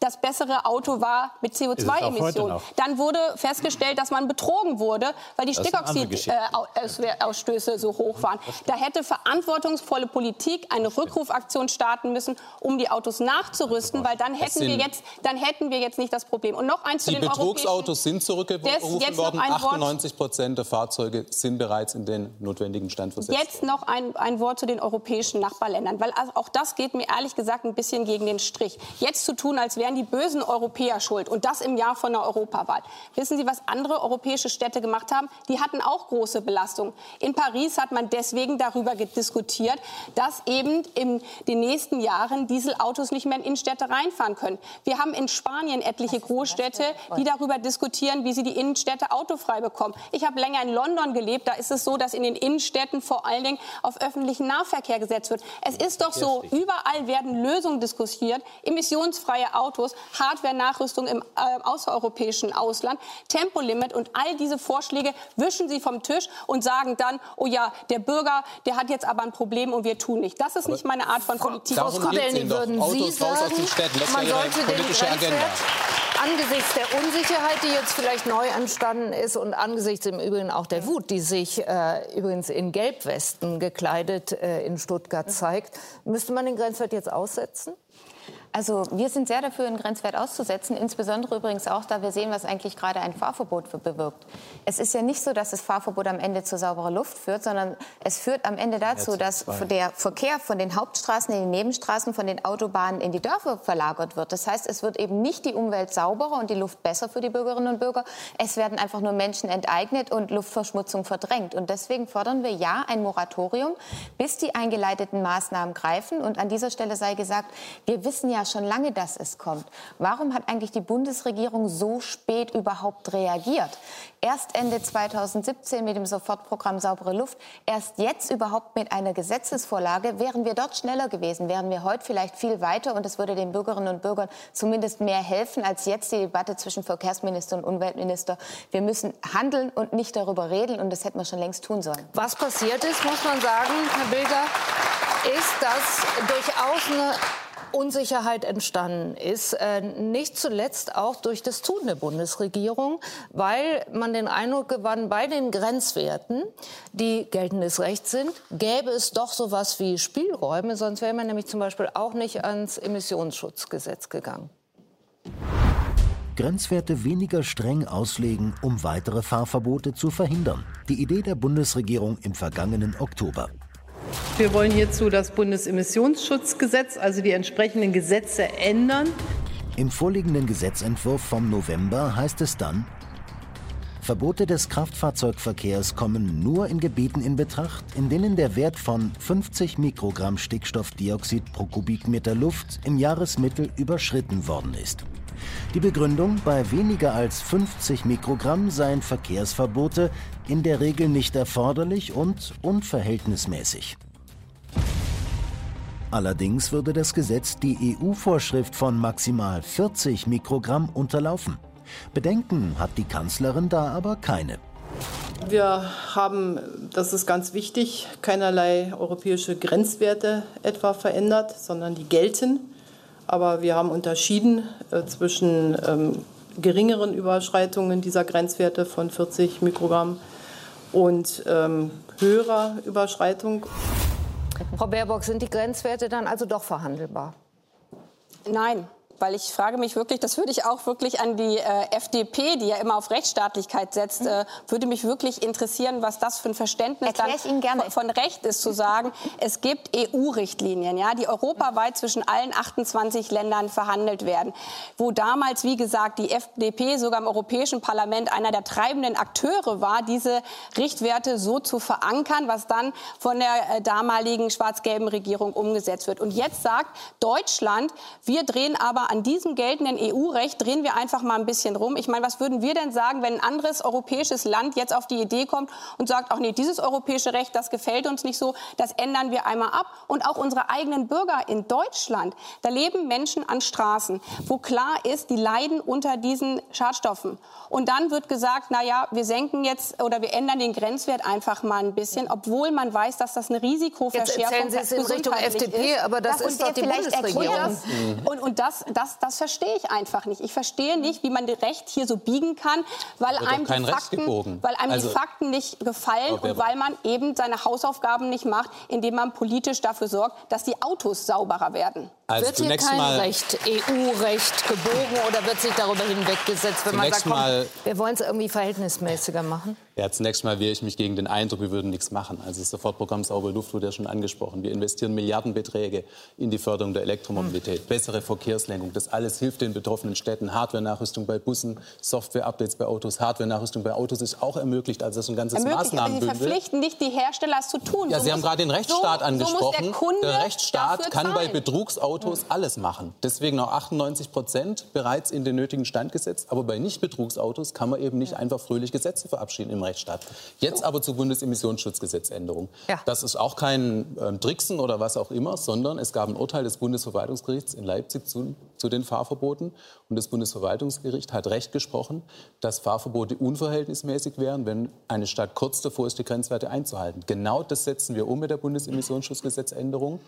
das bessere Auto war mit
Ist es auch heute
CO2-Emissionen.
noch.
Dann wurde festgestellt, dass man betrogen wurde, weil die
Das ist eine andere Geschichte.
Stickoxidausstöße so hoch waren. Da hätte verantwortungsvolle Politik eine Rückrufaktion starten müssen, um die Autos nachzurüsten, weil dann hätten wir jetzt, dann hätten wir jetzt nicht das Problem. Und noch eins zu
Die
den europäischen
Betrugsautos sind zurückgerufen worden.
ein Wort.
98 Prozent der Fahrzeuge sind bereits in den notwendigen Stand versetzt.
Jetzt noch ein, ein Wort zu den europäischen Nachbarländern, weil also auch das geht mir ehrlich gesagt ein bisschen gegen den Strich. Jetzt zu tun, als wären die bösen Europäer schuld und das im Jahr von der Europawahl. Wissen Sie, was andere europäische europäische Städte gemacht haben, die hatten auch große Belastungen. In Paris hat man deswegen darüber diskutiert, dass eben in den nächsten Jahren Dieselautos nicht mehr in Innenstädte reinfahren können. Wir haben in Spanien etliche Großstädte, die darüber diskutieren, wie sie die Innenstädte autofrei bekommen. Ich habe länger in London gelebt. Da ist es so, dass in den Innenstädten vor allen Dingen auf öffentlichen Nahverkehr gesetzt wird. Es ist doch so, überall werden Lösungen diskutiert, emissionsfreie Autos, Hardware-Nachrüstung im äh, außereuropäischen Ausland, Tempolimit und all diese Vorschläge wischen Sie vom Tisch und sagen dann, oh ja, der Bürger, der hat jetzt aber ein Problem und wir tun nicht. Das ist nicht meine Art von Politik.
Frau Skudelny, würden Sie sagen, man sollte den Grenzwert angesichts der Unsicherheit, die jetzt vielleicht neu entstanden ist und angesichts im Übrigen auch der Wut, die sich äh, übrigens in Gelbwesten gekleidet äh, in Stuttgart zeigt, müsste man den Grenzwert jetzt aussetzen?
Also wir sind sehr dafür, einen Grenzwert auszusetzen, insbesondere übrigens auch, da wir sehen, was eigentlich gerade ein Fahrverbot bewirkt. Es ist ja nicht so, dass das Fahrverbot am Ende zu sauberer Luft führt, sondern es führt am Ende dazu, dass der Verkehr von den Hauptstraßen in die Nebenstraßen, von den Autobahnen in die Dörfer verlagert wird. Das heißt, es wird eben nicht die Umwelt sauberer und die Luft besser für die Bürgerinnen und Bürger. Es werden einfach nur Menschen enteignet und Luftverschmutzung verdrängt. Und deswegen fordern wir ja ein Moratorium, bis die eingeleiteten Maßnahmen greifen. Und an dieser Stelle sei gesagt, wir wissen ja schon lange, dass es kommt. Warum hat eigentlich die Bundesregierung so spät überhaupt reagiert? Erst Ende 2017 mit dem Sofortprogramm Saubere Luft, erst jetzt überhaupt mit einer Gesetzesvorlage. Wären wir dort schneller gewesen, wären wir heute vielleicht viel weiter und es würde den Bürgerinnen und Bürgern zumindest mehr helfen als jetzt die Debatte zwischen Verkehrsminister und Umweltminister. Wir müssen handeln und nicht darüber reden und das hätten wir schon längst tun sollen.
Was passiert ist, muss man sagen, Herr Bilger, ist, dass durchaus eine Unsicherheit entstanden ist, äh, nicht zuletzt auch durch das Tun der Bundesregierung, weil man den Eindruck gewann, bei den Grenzwerten, die geltendes Recht sind, gäbe es doch so etwas wie Spielräume, sonst wäre man nämlich zum Beispiel auch nicht ans Emissionsschutzgesetz gegangen.
Grenzwerte weniger streng auslegen, um weitere Fahrverbote zu verhindern. Die Idee der Bundesregierung im vergangenen Oktober.
Wir wollen hierzu das Bundesemissionsschutzgesetz, also die entsprechenden Gesetze ändern.
Im vorliegenden Gesetzentwurf vom November heißt es dann, Verbote des Kraftfahrzeugverkehrs kommen nur in Gebieten in Betracht, in denen der Wert von 50 Mikrogramm Stickstoffdioxid pro Kubikmeter Luft im Jahresmittel überschritten worden ist. Die Begründung, bei weniger als 50 Mikrogramm seien Verkehrsverbote in der Regel nicht erforderlich und unverhältnismäßig. Allerdings würde das Gesetz die EU-Vorschrift von maximal 40 Mikrogramm unterlaufen. Bedenken hat die Kanzlerin da aber keine.
Wir haben, das ist ganz wichtig, keinerlei europäische Grenzwerte etwa verändert, sondern die gelten. Aber wir haben unterschieden äh, zwischen ähm, geringeren Überschreitungen dieser Grenzwerte von 40 Mikrogramm und ähm, höherer Überschreitung.
Frau Baerbock, sind die Grenzwerte dann also doch verhandelbar?
Nein, weil ich frage mich wirklich, das würde ich auch wirklich an die äh, FDP, die ja immer auf Rechtsstaatlichkeit setzt, mhm. äh, würde mich wirklich interessieren, was das für ein Verständnis dann von, von, Recht ist, zu sagen, es gibt EU-Richtlinien, ja, die europaweit zwischen allen 28 Ländern verhandelt werden, wo damals, wie gesagt, die FDP sogar im Europäischen Parlament einer der treibenden Akteure war, diese Richtwerte so zu verankern, was dann von der äh, damaligen schwarz-gelben Regierung umgesetzt wird. Und jetzt sagt Deutschland, wir drehen aber an diesem geltenden EU-Recht drehen wir einfach mal ein bisschen rum. Ich meine, was würden wir denn sagen, wenn ein anderes europäisches Land jetzt auf die Idee kommt und sagt, ach nee, dieses europäische Recht, das gefällt uns nicht so, das ändern wir einmal ab. Und auch unsere eigenen Bürger in Deutschland, da leben Menschen an Straßen, wo klar ist, die leiden unter diesen Schadstoffen. Und dann wird gesagt, na ja, wir senken jetzt oder wir ändern den Grenzwert einfach mal ein bisschen, obwohl man weiß, dass das eine Risikoverschärfung
jetzt erzählen Sie es in Richtung FDP,
ist.
aber das, das ist doch die Bundesregierung.
Und, und das, das, das verstehe ich einfach nicht. Ich verstehe nicht, wie man das Recht hier so biegen kann, weil einem, die Fakten, weil einem also, die Fakten nicht gefallen und weil man eben seine Hausaufgaben nicht macht, indem man politisch dafür sorgt, dass die Autos sauberer werden.
Also wird hier kein mal, Recht, EU-Recht gebogen oder wird sich darüber hinweggesetzt, wenn man sagt, komm, wir wollen es irgendwie verhältnismäßiger machen?
Ja, zunächst mal wehre ich mich gegen den Eindruck, wir würden nichts machen. Also das Sofortprogramm Saubere Luft wurde ja schon angesprochen. Wir investieren Milliardenbeträge in die Förderung der Elektromobilität, mhm. bessere Verkehrslenkung. Das alles hilft den betroffenen Städten. Hardware-Nachrüstung bei Bussen, Software-Updates bei Autos, Hardware-Nachrüstung bei Autos ist auch ermöglicht. Also das ist ein ganzes Maßnahmen.
Sie verpflichten nicht die Hersteller, es zu tun.
Ja, so Sie haben gerade den Rechtsstaat so, angesprochen. So der, der, Rechtsstaat kann bei Betrugsautos mhm. alles machen. Deswegen auch 98 Prozent bereits in den nötigen Stand gesetzt. Aber bei Nicht-Betrugsautos kann man eben nicht einfach fröhlich Gesetze verabschieden im Rechtsstaat. Jetzt aber zur Bundesemissionsschutzgesetzänderung. Ja. Das ist auch kein ähm, Tricksen oder was auch immer, sondern es gab ein Urteil des Bundesverwaltungsgerichts in Leipzig zu, zu den Fahrverboten. Und das Bundesverwaltungsgericht hat recht gesprochen, dass Fahrverbote unverhältnismäßig wären, wenn eine Stadt kurz davor ist, die Grenzwerte einzuhalten. Genau das setzen wir um mit der Bundesemissionsschutzgesetzänderung.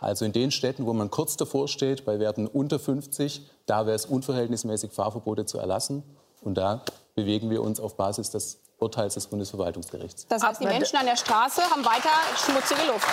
Also in den Städten, wo man kurz davor steht, bei Werten unter 50, da wäre es unverhältnismäßig, Fahrverbote zu erlassen. Und da bewegen wir uns auf Basis des Urteils des Bundesverwaltungsgerichts.
Das heißt, die Menschen an der Straße haben weiter schmutzige Luft.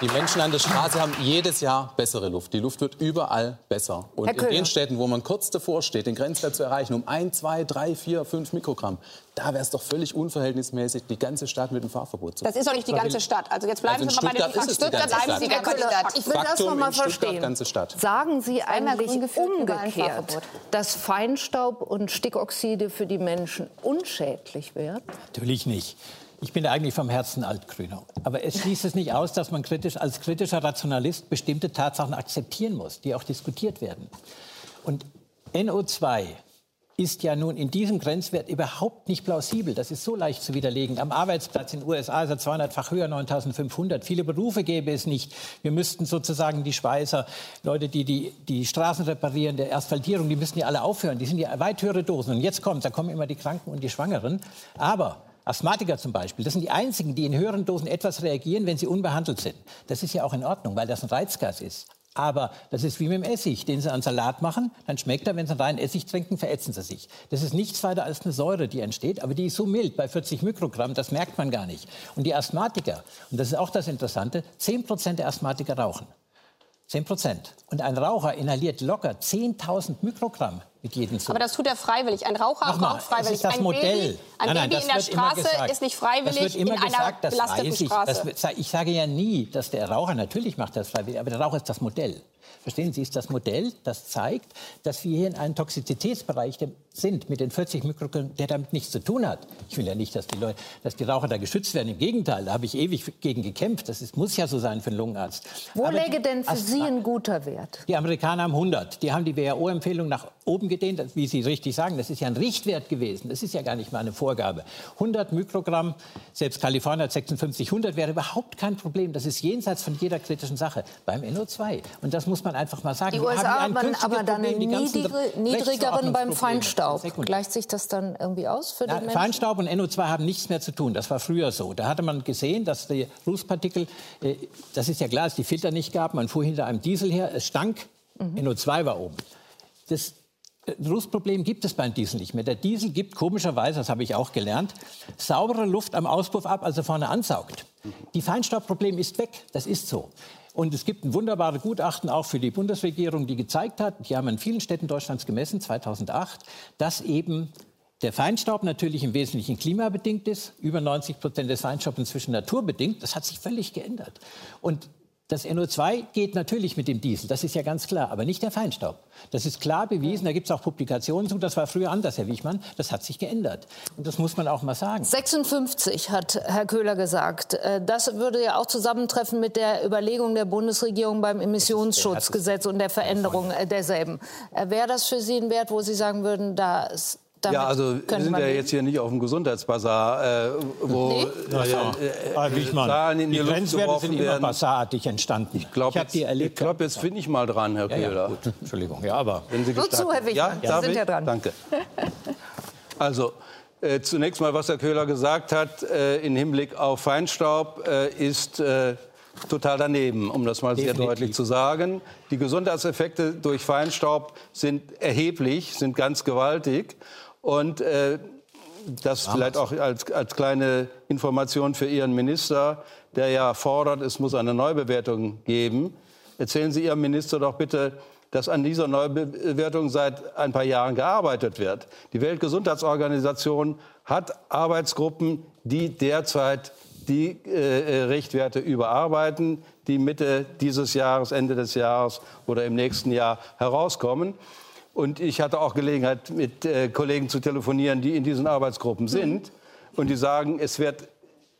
Die Menschen an der Straße haben jedes Jahr bessere Luft. Die Luft wird überall besser. Und in den Städten, wo man kurz davor steht, den Grenzwert zu erreichen, um 1, 2, 3, 4, 5 Mikrogramm, da wäre es doch völlig unverhältnismäßig, die ganze Stadt mit dem Fahrverbot zu
Das ist doch nicht die ganze Stadt. Also jetzt bleiben also Sie mal bei den
Stuttgart bleiben Sie
bei der Stadt. Ich will das noch mal verstehen.
Ganze Stadt.
Sagen Sie eigentlich umgekehrt, dass Feinstaub und Stickoxide für die Menschen unschädlich wären?
Natürlich nicht. Ich bin eigentlich vom Herzen Altgrüner. Aber es schließt es nicht aus, dass man kritisch, als kritischer Rationalist bestimmte Tatsachen akzeptieren muss, die auch diskutiert werden. Und NO2 ist ja nun in diesem Grenzwert überhaupt nicht plausibel. Das ist so leicht zu widerlegen. Am Arbeitsplatz in den USA ist er 200-fach höher, 9500. Viele Berufe gäbe es nicht. Wir müssten sozusagen die Schweißer, Leute, die die, die Straßen reparieren, der Asphaltierung, die müssten ja alle aufhören. Die sind ja weit höhere Dosen. Und jetzt kommt, da kommen immer die Kranken und die Schwangeren. Aber Asthmatiker zum Beispiel, das sind die einzigen, die in höheren Dosen etwas reagieren, wenn sie unbehandelt sind. Das ist ja auch in Ordnung, weil das ein Reizgas ist. Aber das ist wie mit dem Essig, den Sie an Salat machen, dann schmeckt er, wenn Sie rein Essig trinken, verätzen Sie sich. Das ist nichts weiter als eine Säure, die entsteht, aber die ist so mild, bei 40 Mikrogramm, das merkt man gar nicht. Und die Asthmatiker, und das ist auch das Interessante, 10 Prozent der Asthmatiker rauchen. 10 Prozent. Und ein Raucher inhaliert locker 10.000 Mikrogramm mit jedem Zug.
Aber das tut er freiwillig. Ein Raucher
Nochmal,
raucht freiwillig.
ist das
ein
Modell.
Baby, ein nein, nein, Baby in der Straße ist nicht freiwillig
das wird immer
in
gesagt,
einer belasteten
ich.
Straße.
Das, ich sage ja nie, dass der Raucher, natürlich macht das freiwillig, aber der Raucher ist das Modell. Verstehen Sie, ist das Modell, das zeigt, dass wir hier in einem Toxizitätsbereich sind mit den 40 Mikrogramm, der damit nichts zu tun hat. Ich will ja nicht, dass die, Leute, dass die Raucher da geschützt werden. Im Gegenteil, da habe ich ewig gegen gekämpft. Das ist, muss ja so sein für einen Lungenarzt.
Wo Aber läge denn für Sie ein guter Wert?
Die Amerikaner haben 100. Die haben die WHO-Empfehlung nach oben gedehnt, wie Sie richtig sagen. Das ist ja ein Richtwert gewesen. Das ist ja gar nicht mal eine Vorgabe. 100 Mikrogramm, selbst Kalifornien hat 56, 100 wäre überhaupt kein Problem. Das ist jenseits von jeder kritischen Sache. Beim NO2. Und das muss man einfach mal sagen.
Die USA haben aber dann einen niedrigeren beim Feinstaub. Gleicht sich das dann irgendwie aus für den Menschen?
Feinstaub und NO2 haben nichts mehr zu tun. Das war früher so. Da hatte man gesehen, dass die Rußpartikel, äh, das ist ja klar, dass die Filter nicht gab. Man fuhr hinter einem Diesel her, es stank, mhm. NO2 war oben. Das Rußproblem gibt es beim Diesel nicht mehr. Der Diesel gibt komischerweise, das habe ich auch gelernt, saubere Luft am Auspuff ab, als er vorne ansaugt. Die Feinstaubproblem ist weg, das ist so. Und es gibt ein wunderbares Gutachten auch für die Bundesregierung, die gezeigt hat, die haben in vielen Städten Deutschlands gemessen, 2008, dass eben der Feinstaub natürlich im Wesentlichen klimabedingt ist. Über 90 Prozent des Feinstaubs inzwischen naturbedingt. Das hat sich völlig geändert. Und das NO2 geht natürlich mit dem Diesel, das ist ja ganz klar, aber nicht der Feinstaub. Das ist klar bewiesen, da gibt es auch Publikationen zu, das war früher anders, Herr Wichmann, das hat sich geändert. Und das muss man auch mal sagen.
56 hat Herr Köhler gesagt. Äh, das würde ja auch zusammentreffen mit der Überlegung der Bundesregierung beim Emissionsschutzgesetz und der Veränderung äh, derselben. Äh, wäre das für Sie ein Wert, wo Sie sagen würden, da
damit ja, also wir sind ja jetzt hier nicht auf dem Gesundheitsbasar, äh, wo nee?
äh, äh, Zahlen in die, die Grenzwerte sind immer basarartig entstanden.
Ich glaube, ich glaube, jetzt finde ich mal dran, Herr Köhler. Ja,
ja, Entschuldigung, ja, aber
wenn Sie Gut zu, Herr Wichmann. Ja, ja, sind ja dran.
Danke. Also äh, zunächst mal, was Herr Köhler gesagt hat äh, im Hinblick auf Feinstaub, äh, ist äh, total daneben, um das mal Definitiv. sehr deutlich zu sagen. Die Gesundheitseffekte durch Feinstaub sind erheblich, sind ganz gewaltig. Und äh, das vielleicht auch als, als kleine Information für Ihren Minister, der ja fordert, es muss eine Neubewertung geben. Erzählen Sie Ihrem Minister doch bitte, dass an dieser Neubewertung seit ein paar Jahren gearbeitet wird. Die Weltgesundheitsorganisation hat Arbeitsgruppen, die derzeit die äh, Richtwerte überarbeiten, die Mitte dieses Jahres, Ende des Jahres oder im nächsten Jahr herauskommen. Und ich hatte auch Gelegenheit, mit äh, Kollegen zu telefonieren, die in diesen Arbeitsgruppen mhm. sind. Und die sagen, es wird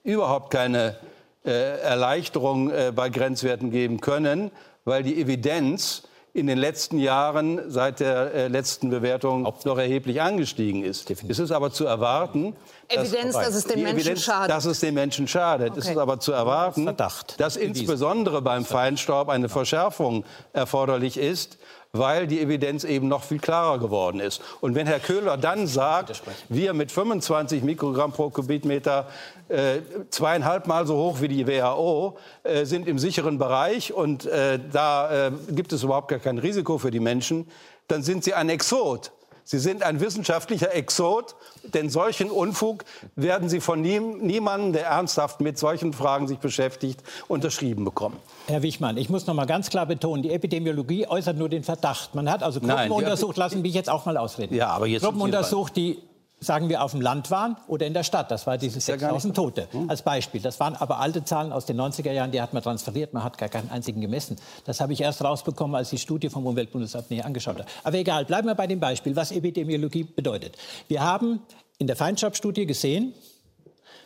überhaupt keine äh, Erleichterung äh, bei Grenzwerten geben können, weil die Evidenz in den letzten Jahren seit der äh, letzten Bewertung noch erheblich angestiegen ist. Definitiv. Es ist aber zu erwarten,
Evidenz, dass, dass es den Menschen Evidenz, schadet.
Dass es den Menschen schadet. Okay. Es ist aber zu erwarten, Verdacht. dass insbesondere beim Feinstaub eine Verschärfung erforderlich ist, weil die Evidenz eben noch viel klarer geworden ist. Und wenn Herr Köhler dann sagt, wir mit 25 Mikrogramm pro Kubikmeter äh, zweieinhalb Mal so hoch wie die WHO äh, sind im sicheren Bereich und äh, da äh, gibt es überhaupt gar kein Risiko für die Menschen, dann sind Sie ein Exot. Sie sind ein wissenschaftlicher Exot, denn solchen Unfug werden Sie von nie, niemandem, der ernsthaft mit solchen Fragen sich beschäftigt, unterschrieben bekommen.
Herr Wichmann, ich muss noch mal ganz klar betonen, die Epidemiologie äußert nur den Verdacht. Man hat also Gruppen Nein, untersucht, lassen mich jetzt auch mal ausreden. Ja, aber jetzt Gruppen untersucht, die sagen wir, auf dem Land waren oder in der Stadt. Das war diese 6000 Tote hm? als Beispiel. Das waren aber alte Zahlen aus den 90er Jahren, die hat man transferiert, man hat gar keinen einzigen gemessen. Das habe ich erst rausbekommen, als die Studie vom Umweltbundesamt näher angeschaut habe. Aber egal, bleiben wir bei dem Beispiel, was Epidemiologie bedeutet. Wir haben in der Feindstabstudie gesehen,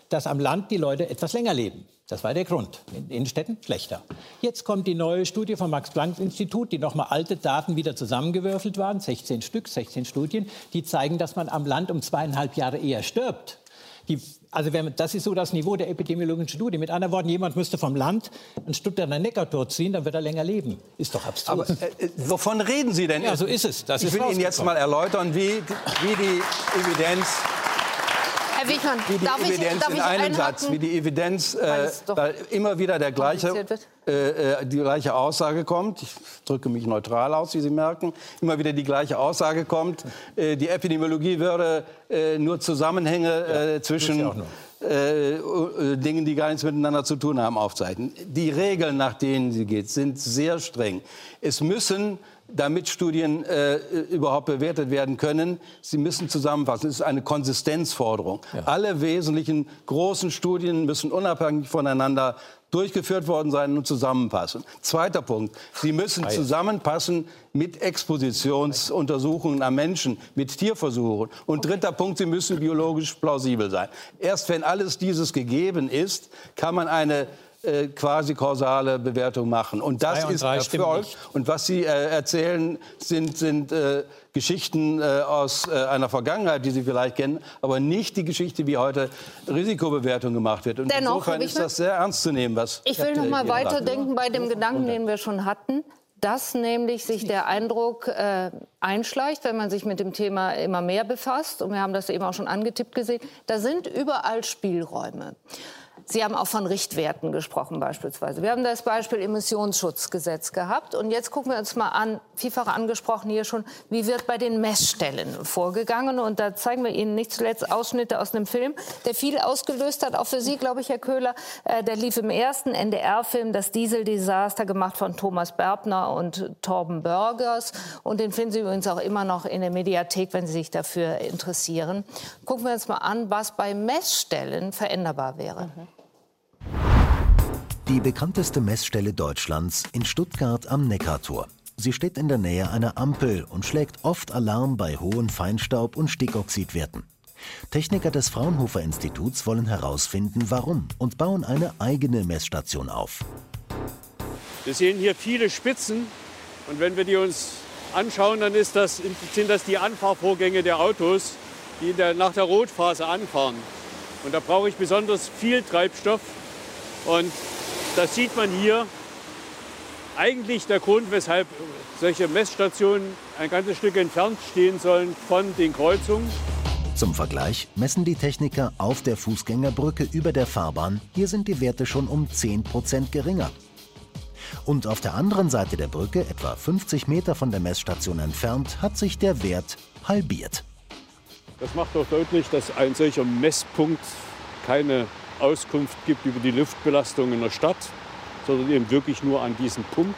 dass am Land die Leute etwas länger leben. Das war der Grund. In Innenstädten schlechter. Jetzt kommt die neue Studie vom Max-Planck-Institut, die nochmal alte Daten wieder zusammengewürfelt waren, 16 Stück, 16 Studien, die zeigen, dass man am Land um zweieinhalb Jahre eher stirbt. Die, also wenn, das ist so das Niveau der epidemiologischen Studie. Mit anderen Worten, jemand müsste vom Land ein Stuttgarter Neckartor ziehen, dann wird er länger leben. Ist doch absurd. Aber
äh, äh wovon reden Sie denn?
Ja, so ist es.
Das ich will Ihnen jetzt mal erläutern, wie, wie die Evidenz
Herr Wichmann,
wie die
darf
Evidenz
ich, darf
in einem Satz, wie die Evidenz äh, immer wieder der gleiche, äh, äh, die gleiche Aussage kommt. Ich drücke mich neutral aus, wie Sie merken. Immer wieder die gleiche Aussage kommt. Äh, die Epidemiologie würde äh, nur Zusammenhänge äh, ja, zwischen Dingen, die gar nichts miteinander zu tun haben, aufzeichnen. Die Regeln, nach denen sie geht, sind sehr streng. Es müssen damit Studien äh, überhaupt bewertet werden können. Sie müssen zusammenfassen. Es ist eine Konsistenzforderung. Ja. Alle wesentlichen großen Studien müssen unabhängig voneinander durchgeführt worden sein und zusammenpassen. Zweiter Punkt. Sie müssen zusammenpassen mit Expositionsuntersuchungen am Menschen, mit Tierversuchen. Und dritter Punkt, sie müssen biologisch plausibel sein. Erst wenn alles dieses gegeben ist, kann man eine äh, quasi kausale Bewertung machen. Und das ist Erfolg. Und was Sie äh, erzählen, sind, sind äh, Geschichten äh, aus äh, einer Vergangenheit, die Sie vielleicht kennen, aber nicht die Geschichte, wie heute Risikobewertung gemacht wird. Und Dennoch, insofern ist das sehr ernst zu nehmen, was
Ich will noch mal weiterdenken bei dem Gedanken, den wir schon hatten dass nämlich sich der Eindruck äh, einschleicht, wenn man sich mit dem Thema immer mehr befasst, und wir haben das eben auch schon angetippt gesehen, da sind überall Spielräume. Sie haben auch von Richtwerten gesprochen beispielsweise. Wir haben das Beispiel Emissionsschutzgesetz gehabt. Und jetzt gucken wir uns mal an, vielfach angesprochen hier schon, wie wird bei den Messstellen vorgegangen. Und da zeigen wir Ihnen nicht zuletzt Ausschnitte aus einem Film, der viel ausgelöst hat, auch für Sie, glaube ich, Herr Köhler. Äh, der lief im ersten NDR-Film, das Dieseldesaster, gemacht von Thomas Berbner und Torben Burgers. Und den finden Sie übrigens auch immer noch in der Mediathek, wenn Sie sich dafür interessieren. Gucken wir uns mal an, was bei Messstellen veränderbar wäre. Mhm.
Die bekannteste Messstelle Deutschlands in Stuttgart am Neckartor. Sie steht in der Nähe einer Ampel und schlägt oft Alarm bei hohen Feinstaub- und Stickoxidwerten. Techniker des Fraunhofer Instituts wollen herausfinden, warum und bauen eine eigene Messstation auf.
Wir sehen hier viele Spitzen und wenn wir die uns anschauen, dann das, sind das die Anfahrvorgänge der Autos, die der, nach der Rotphase anfahren. Und da brauche ich besonders viel Treibstoff. Und das sieht man hier. Eigentlich der Grund, weshalb solche Messstationen ein ganzes Stück entfernt stehen sollen von den Kreuzungen.
Zum Vergleich messen die Techniker auf der Fußgängerbrücke über der Fahrbahn. Hier sind die Werte schon um 10% geringer. Und auf der anderen Seite der Brücke, etwa 50 Meter von der Messstation entfernt, hat sich der Wert halbiert.
Das macht doch deutlich, dass ein solcher Messpunkt keine Auskunft gibt über die Luftbelastung in der Stadt, sondern eben wirklich nur an diesem Punkt.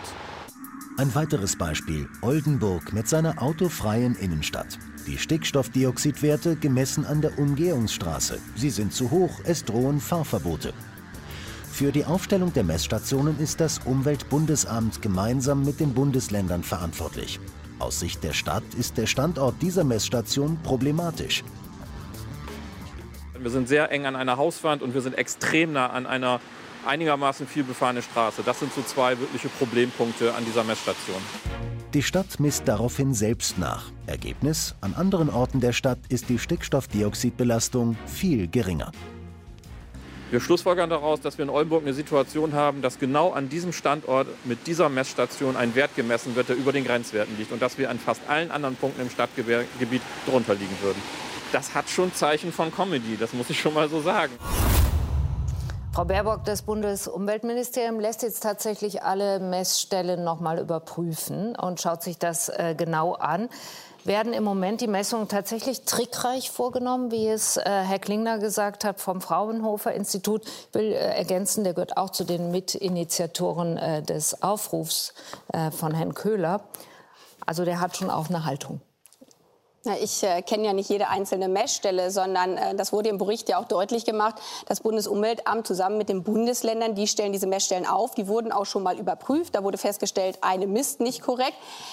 Ein weiteres Beispiel, Oldenburg mit seiner autofreien Innenstadt. Die Stickstoffdioxidwerte gemessen an der Umgehungsstraße. Sie sind zu hoch, es drohen Fahrverbote. Für die Aufstellung der Messstationen ist das Umweltbundesamt gemeinsam mit den Bundesländern verantwortlich. Aus Sicht der Stadt ist der Standort dieser Messstation problematisch.
Wir sind sehr eng an einer Hauswand und wir sind extrem nah an einer einigermaßen viel befahrene Straße. Das sind so zwei wirkliche Problempunkte an dieser Messstation.
Die Stadt misst daraufhin selbst nach. Ergebnis: An anderen Orten der Stadt ist die Stickstoffdioxidbelastung viel geringer.
Wir schlussfolgern daraus, dass wir in Oldenburg eine Situation haben, dass genau an diesem Standort mit dieser Messstation ein Wert gemessen wird, der über den Grenzwerten liegt und dass wir an fast allen anderen Punkten im Stadtgebiet drunter liegen würden. Das hat schon Zeichen von Comedy, das muss ich schon mal so sagen.
Frau Baerbock, das Bundesumweltministerium lässt jetzt tatsächlich alle Messstellen noch mal überprüfen und schaut sich das äh, genau an. Werden im Moment die Messungen tatsächlich trickreich vorgenommen, wie es äh, Herr Klingner gesagt hat vom Fraunhofer Institut? Ich will äh, ergänzen, der gehört auch zu den Mitinitiatoren äh, des Aufrufs äh, von Herrn Köhler. Also der hat schon auch eine Haltung.
Ich äh, kenne ja nicht jede einzelne Messstelle, sondern äh, das wurde im Bericht ja auch deutlich gemacht. Das Bundesumweltamt zusammen mit den Bundesländern, die stellen diese Messstellen auf. Die wurden auch schon mal überprüft. Da wurde festgestellt, eine misst nicht korrekt.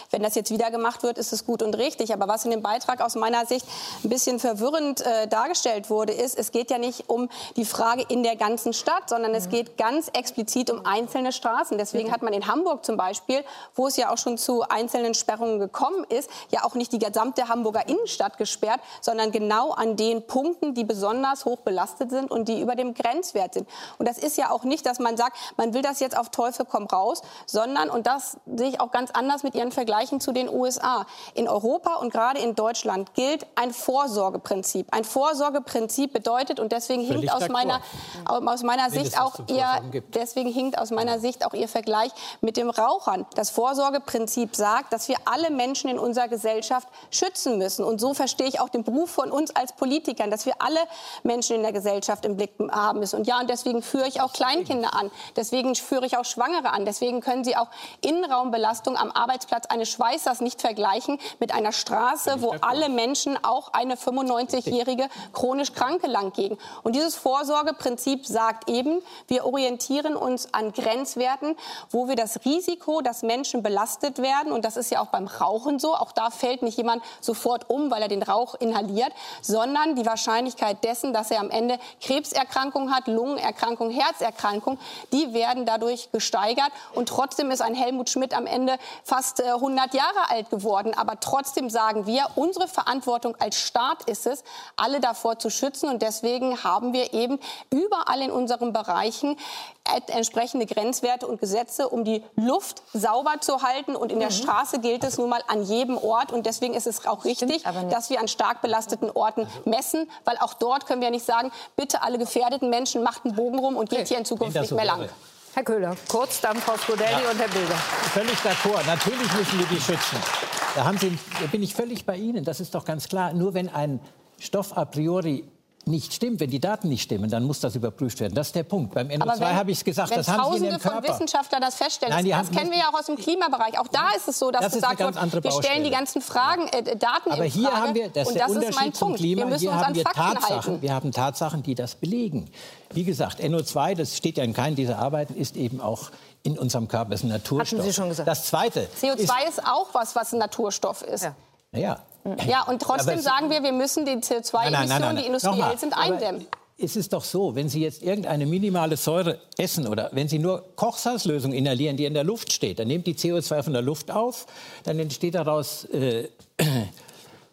Wenn das jetzt wieder gemacht wird, ist es gut und richtig. Aber was in dem Beitrag aus meiner Sicht ein bisschen verwirrend äh, dargestellt wurde, ist, es geht ja nicht um die Frage in der ganzen Stadt, sondern es mhm. geht ganz explizit um einzelne Straßen. Deswegen hat man in Hamburg zum Beispiel, wo es ja auch schon zu einzelnen Sperrungen gekommen ist, ja auch nicht die gesamte Hamburger Hamburger Innenstadt gesperrt, sondern genau an den Punkten, die besonders hoch belastet sind und die über dem Grenzwert sind. Und das ist ja auch nicht, dass man sagt, man will das jetzt auf Teufel komm raus, sondern, und das sehe ich auch ganz anders mit Ihren Vergleichen zu den USA, in Europa und gerade in Deutschland gilt ein Vorsorgeprinzip. Ein Vorsorgeprinzip bedeutet, und deswegen hinkt aus meiner, aus meiner Sicht auch ihr, deswegen hinkt aus meiner Sicht auch Ihr Vergleich mit dem Rauchern. Das Vorsorgeprinzip sagt, dass wir alle Menschen in unserer Gesellschaft schützen müssen müssen. Und so verstehe ich auch den Beruf von uns als Politikern, dass wir alle Menschen in der Gesellschaft im Blick haben müssen. Und ja, und deswegen führe ich auch Kleinkinder an. Deswegen führe ich auch Schwangere an. Deswegen können Sie auch Innenraumbelastung am Arbeitsplatz eines Schweißers nicht vergleichen mit einer Straße, wo alle Menschen, auch eine 95-jährige chronisch Kranke langgehen. Und dieses Vorsorgeprinzip sagt eben, wir orientieren uns an Grenzwerten, wo wir das Risiko, dass Menschen belastet werden, und das ist ja auch beim Rauchen so, auch da fällt nicht jemand sofort sofort um, weil er den Rauch inhaliert, sondern die Wahrscheinlichkeit dessen, dass er am Ende Krebserkrankungen hat, Lungenerkrankung, Herzerkrankung, die werden dadurch gesteigert. Und trotzdem ist ein Helmut Schmidt am Ende fast 100 äh, Jahre alt geworden. Aber trotzdem sagen wir, unsere Verantwortung als Staat ist es, alle davor zu schützen. Und deswegen haben wir eben überall in unseren Bereichen entsprechende Grenzwerte und Gesetze, um die Luft sauber zu halten. Und in der mhm. Straße gilt es nun mal an jedem Ort. Und deswegen ist es auch richtig, dass wir an stark belasteten Orten messen, weil auch dort können wir nicht sagen, bitte alle gefährdeten Menschen macht einen Bogen rum und geht hier in Zukunft nicht mehr lang.
Herr Köhler, kurz dann Frau Scodelli ja. und Herr Bilder.
Völlig d'accord. Natürlich müssen wir die schützen. Da, haben Sie, da bin ich völlig bei Ihnen. Das ist doch ganz klar. Nur wenn ein Stoff a priori nicht stimmt, wenn die Daten nicht stimmen, dann muss das überprüft werden. Das ist der Punkt. Beim NO2 habe ich es gesagt, das haben Sie in dem Körper.
von Wissenschaftlern das feststellen, Nein, das, das kennen wir ja auch aus dem Klimabereich. Auch da ist es so, dass das gesagt wird, wir stellen die ganzen Fragen, äh, Daten
Aber hier
Frage.
haben wir, das ist der Unterschied zum Klima, wir hier haben wir Tatsachen, halten. wir haben Tatsachen, die das belegen. Wie gesagt, NO2, das steht ja in keinem dieser Arbeiten, ist eben auch in unserem Körper, ist ein Naturstoff.
Hatten Sie schon gesagt.
Das Zweite
CO2 ist, ist auch was, was ein Naturstoff ist. Ja.
Naja,
ja, und trotzdem sagen wir, wir müssen die CO2-Emissionen, die industriell sind, eindämmen.
Es ist doch so, wenn Sie jetzt irgendeine minimale Säure essen oder wenn Sie nur Kochsalzlösung inhalieren, die in der Luft steht, dann nimmt die CO2 von der Luft auf, dann entsteht daraus äh,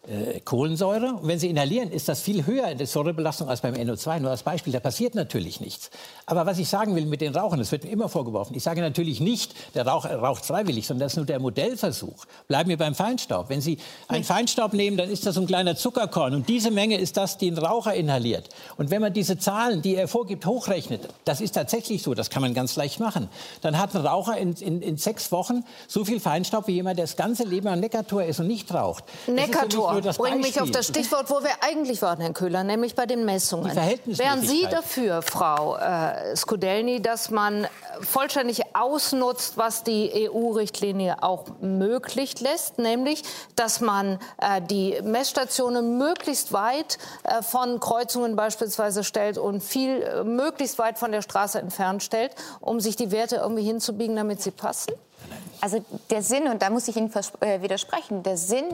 äh, Kohlensäure. Und wenn Sie inhalieren, ist das viel höher in der Säurebelastung als beim NO2. Nur als Beispiel, da passiert natürlich nichts. Aber was ich sagen will mit den Rauchern, das wird mir immer vorgeworfen. Ich sage natürlich nicht, der Rauch raucht freiwillig, sondern das ist nur der Modellversuch. Bleiben wir beim Feinstaub. Wenn Sie einen Feinstaub nehmen, dann ist das ein kleiner Zuckerkorn. Und diese Menge ist das, die ein Raucher inhaliert. Und wenn man diese Zahlen, die er vorgibt, hochrechnet, das ist tatsächlich so, das kann man ganz leicht machen, dann hat ein Raucher in, in, in sechs Wochen so viel Feinstaub wie jemand, der das ganze Leben an Neckartor ist und nicht raucht.
Neckartor? Bringen mich auf das Stichwort, wo wir eigentlich waren, Herr Köhler, nämlich bei den Messungen. Wären Sie dafür, Frau äh, Skudelny, dass man vollständig ausnutzt, was die EU-Richtlinie auch möglich lässt, nämlich, dass man äh, die Messstationen möglichst weit äh, von Kreuzungen beispielsweise stellt und viel äh, möglichst weit von der Straße entfernt stellt, um sich die Werte irgendwie hinzubiegen, damit sie passen?
Also der Sinn, und da muss ich Ihnen äh, widersprechen, der Sinn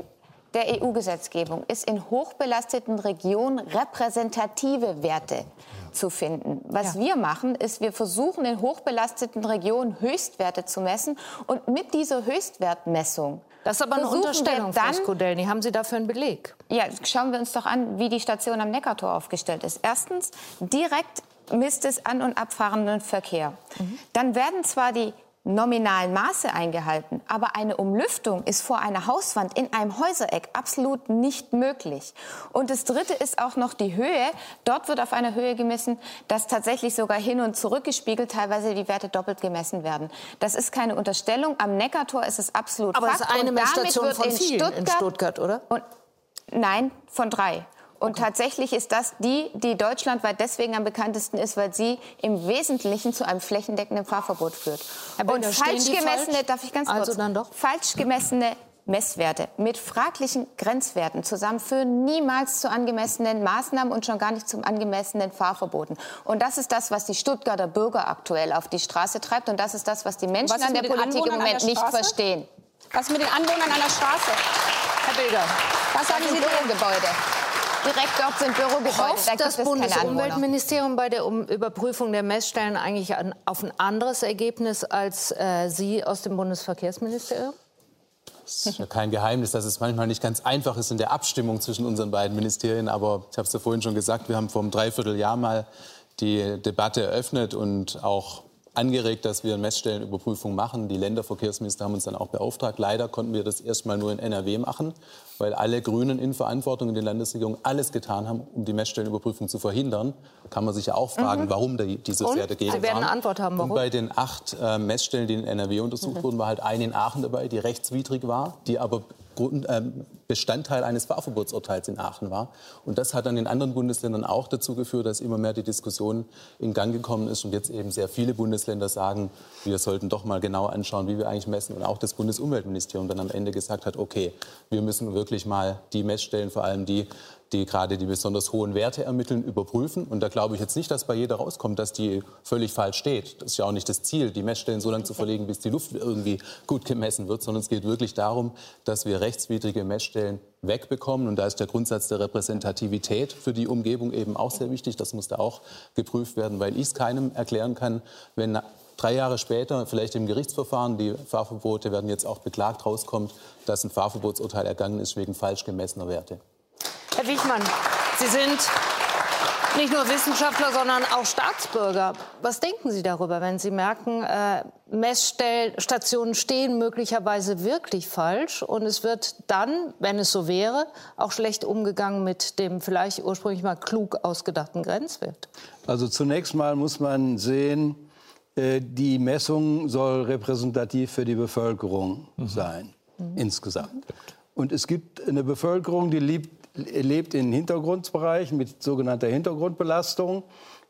der EU-Gesetzgebung ist in hochbelasteten Regionen repräsentative Werte zu finden. Was ja. wir machen, ist, wir versuchen in hochbelasteten Regionen Höchstwerte zu messen und mit dieser Höchstwertmessung
das ist aber eine Unterstellung, dann, Frau Skudelny. Haben Sie dafür einen Beleg?
Ja, schauen wir uns doch an, wie die Station am Neckartor aufgestellt ist. Erstens, direkt misst es an- und abfahrenden Verkehr. Mhm. Dann werden zwar die nominalen Maße eingehalten. Aber eine Umlüftung ist vor einer Hauswand in einem Häusereck absolut nicht möglich. Und das Dritte ist auch noch die Höhe. Dort wird auf einer Höhe gemessen, dass tatsächlich sogar hin und zurück gespiegelt teilweise die Werte doppelt gemessen werden. Das ist keine Unterstellung. Am Neckartor ist es absolut
Aber
Fakt.
es ist eine Messstation von in vielen Stuttgart, in Stuttgart, oder?
Und, nein, von drei. Und tatsächlich ist das die, die deutschlandweit deswegen am bekanntesten ist, weil sie im Wesentlichen zu einem flächendeckenden Fahrverbot führt.
Aber und falsch gemessene, falsch?
darf ich ganz kurz,
also dann doch?
falsch gemessene Messwerte mit fraglichen Grenzwerten zusammen führen niemals zu angemessenen Maßnahmen und schon gar nicht zum angemessenen Fahrverboten. Und das ist das, was die Stuttgarter Bürger aktuell auf die Straße treibt. Und das ist das, was die Menschen was an der Politik Anwohnern im Moment nicht verstehen.
Was mit den Anwohnern an der Straße?
Herr Bilger, was sagen Sie dem Gebäude? Direkt dort sind Bürogebäude.
Hofft da das Bundesumweltministerium bei der um Überprüfung der Messstellen eigentlich an, auf ein anderes Ergebnis als äh, Sie aus dem Bundesverkehrsministerium?
Es ist ja kein Geheimnis, dass es manchmal nicht ganz einfach ist in der Abstimmung zwischen unseren beiden Ministerien. Aber ich habe es ja vorhin schon gesagt, wir haben vor einem Dreivierteljahr mal die Debatte eröffnet und auch angeregt, dass wir Messstellenüberprüfung machen. Die Länderverkehrsminister haben uns dann auch beauftragt. Leider konnten wir das erstmal nur in NRW machen, weil alle Grünen in Verantwortung in den Landesregierungen alles getan haben, um die Messstellenüberprüfung zu verhindern. Kann man sich ja auch fragen, mhm. warum die, diese
Und?
sehr dagegen
Sie werden eine Antwort haben, warum?
Und bei den acht äh, Messstellen, die in NRW untersucht mhm. wurden, war halt eine in Aachen dabei, die rechtswidrig war, die aber Grund, äh, Bestandteil eines Fahrverbotsurteils in Aachen war. Und das hat dann in anderen Bundesländern auch dazu geführt, dass immer mehr die Diskussion in Gang gekommen ist und jetzt eben sehr viele Bundesländer sagen, wir sollten doch mal genau anschauen, wie wir eigentlich messen. Und auch das Bundesumweltministerium dann am Ende gesagt hat, okay, wir müssen wirklich mal die Messstellen, vor allem die die gerade die besonders hohen Werte ermitteln, überprüfen. Und da glaube ich jetzt nicht, dass bei jeder rauskommt, dass die völlig falsch steht. Das ist ja auch nicht das Ziel, die Messstellen so lange zu verlegen, bis die Luft irgendwie gut gemessen wird, sondern es geht wirklich darum, dass wir rechtswidrige Messstellen wegbekommen. Und da ist der Grundsatz der Repräsentativität für die Umgebung eben auch sehr wichtig. Das muss da auch geprüft werden, weil ich es keinem erklären kann, wenn drei Jahre später, vielleicht im Gerichtsverfahren, die Fahrverbote werden jetzt auch beklagt, rauskommt, dass ein Fahrverbotsurteil ergangen ist wegen falsch gemessener Werte.
Herr Wichmann, Sie sind nicht nur Wissenschaftler, sondern auch Staatsbürger. Was denken Sie darüber, wenn Sie merken, äh, Messstationen stehen möglicherweise wirklich falsch und es wird dann, wenn es so wäre, auch schlecht umgegangen mit dem vielleicht ursprünglich mal klug ausgedachten Grenzwert?
Also zunächst mal muss man sehen, äh, die Messung soll repräsentativ für die Bevölkerung mhm. sein, mhm. insgesamt. Und es gibt eine Bevölkerung, die liebt lebt in Hintergrundbereichen mit sogenannter Hintergrundbelastung.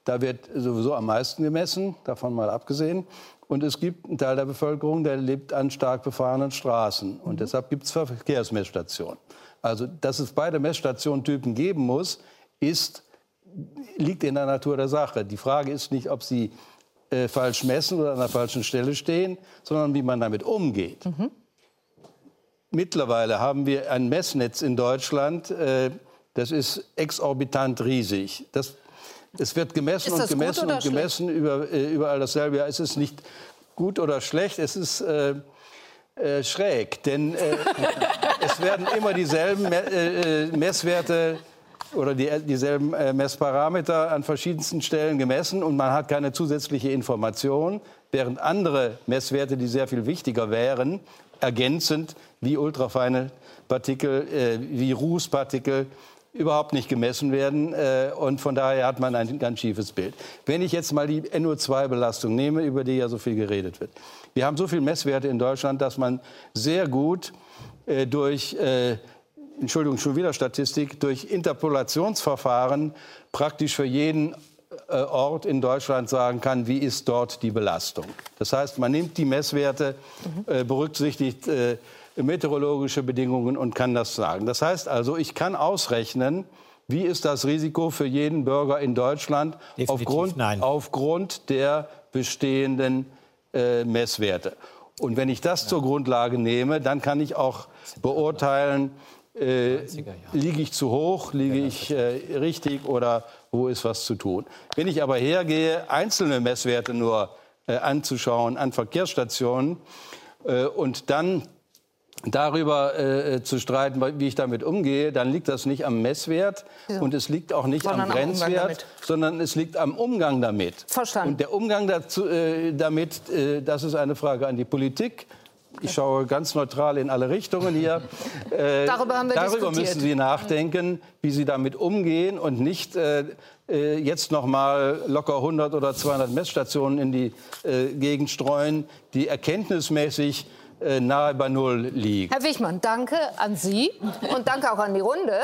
Da wird sowieso am meisten gemessen, davon mal abgesehen. Und es gibt einen Teil der Bevölkerung, der lebt an stark befahrenen Straßen. Und deshalb gibt es Verkehrsmessstationen. Also, dass es beide Messstationentypen geben muss, ist, liegt in der Natur der Sache. Die Frage ist nicht, ob sie äh, falsch messen oder an der falschen Stelle stehen, sondern wie man damit umgeht. Mhm. Mittlerweile haben wir ein Messnetz in Deutschland, äh, das ist exorbitant riesig. Das, es wird gemessen und gemessen und gemessen, über, äh, überall dasselbe. Ja, es ist nicht gut oder schlecht, es ist äh, äh, schräg, denn äh, es werden immer dieselben äh, Messwerte oder die, dieselben Messparameter an verschiedensten Stellen gemessen und man hat keine zusätzliche Information, während andere Messwerte, die sehr viel wichtiger wären, ergänzend wie ultrafeine Partikel, äh, wie Rußpartikel überhaupt nicht gemessen werden. Äh, und von daher hat man ein ganz schiefes Bild. Wenn ich jetzt mal die NO2-Belastung nehme, über die ja so viel geredet wird. Wir haben so viele Messwerte in Deutschland, dass man sehr gut äh, durch äh, Entschuldigung, schon wieder Statistik, durch Interpolationsverfahren praktisch für jeden Ort in Deutschland sagen kann, wie ist dort die Belastung. Das heißt, man nimmt die Messwerte, äh, berücksichtigt äh, meteorologische Bedingungen und kann das sagen. Das heißt also, ich kann ausrechnen, wie ist das Risiko für jeden Bürger in Deutschland aufgrund, aufgrund, der bestehenden äh, Messwerte. Und wenn ich das ja. zur Grundlage nehme, dann kann ich auch beurteilen, äh, liege ich zu hoch, liege ich äh, richtig oder wo ist was zu tun. Wenn ich aber hergehe, einzelne Messwerte nur äh, anzuschauen an Verkehrsstationen äh, und dann darüber äh, zu streiten, wie ich damit umgehe, dann liegt das nicht am Messwert ja. und es liegt auch nicht sondern am Grenzwert, sondern es liegt am Umgang damit.
Verstanden.
Und der Umgang dazu, äh, damit, äh, das ist eine Frage an die Politik. Ich schaue ganz neutral in alle Richtungen hier.
Äh, darüber
darüber müssen Sie nachdenken, wie Sie damit umgehen und nicht äh, äh jetzt noch mal locker 100 oder 200 Messstationen in die äh, Gegend streuen, die erkenntnismäßig äh, nahe bei Null liegt.
Herr Wichmann, danke an Sie und danke auch an die Runde.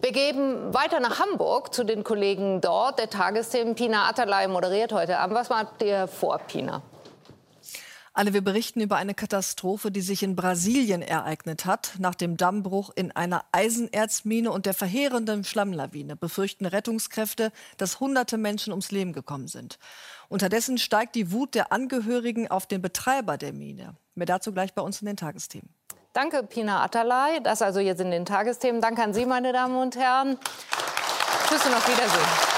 Wir geben weiter nach Hamburg zu den Kollegen dort. Der Tagesthemen Pina Atalay moderiert heute Abend. Was macht ihr vor, Pina?
Alle, wir berichten über eine Katastrophe, die sich in Brasilien ereignet hat. Nach dem Dammbruch in einer Eisenerzmine und der verheerenden Schlammlawine befürchten Rettungskräfte, dass hunderte Menschen ums Leben gekommen sind. Unterdessen steigt die Wut der Angehörigen auf den Betreiber der Mine. Mehr dazu gleich bei uns in den Tagesthemen.
Danke, Pina Atalay. Das also jetzt in den Tagesthemen. Danke an Sie, meine Damen und Herren. Tschüss und auf Wiedersehen.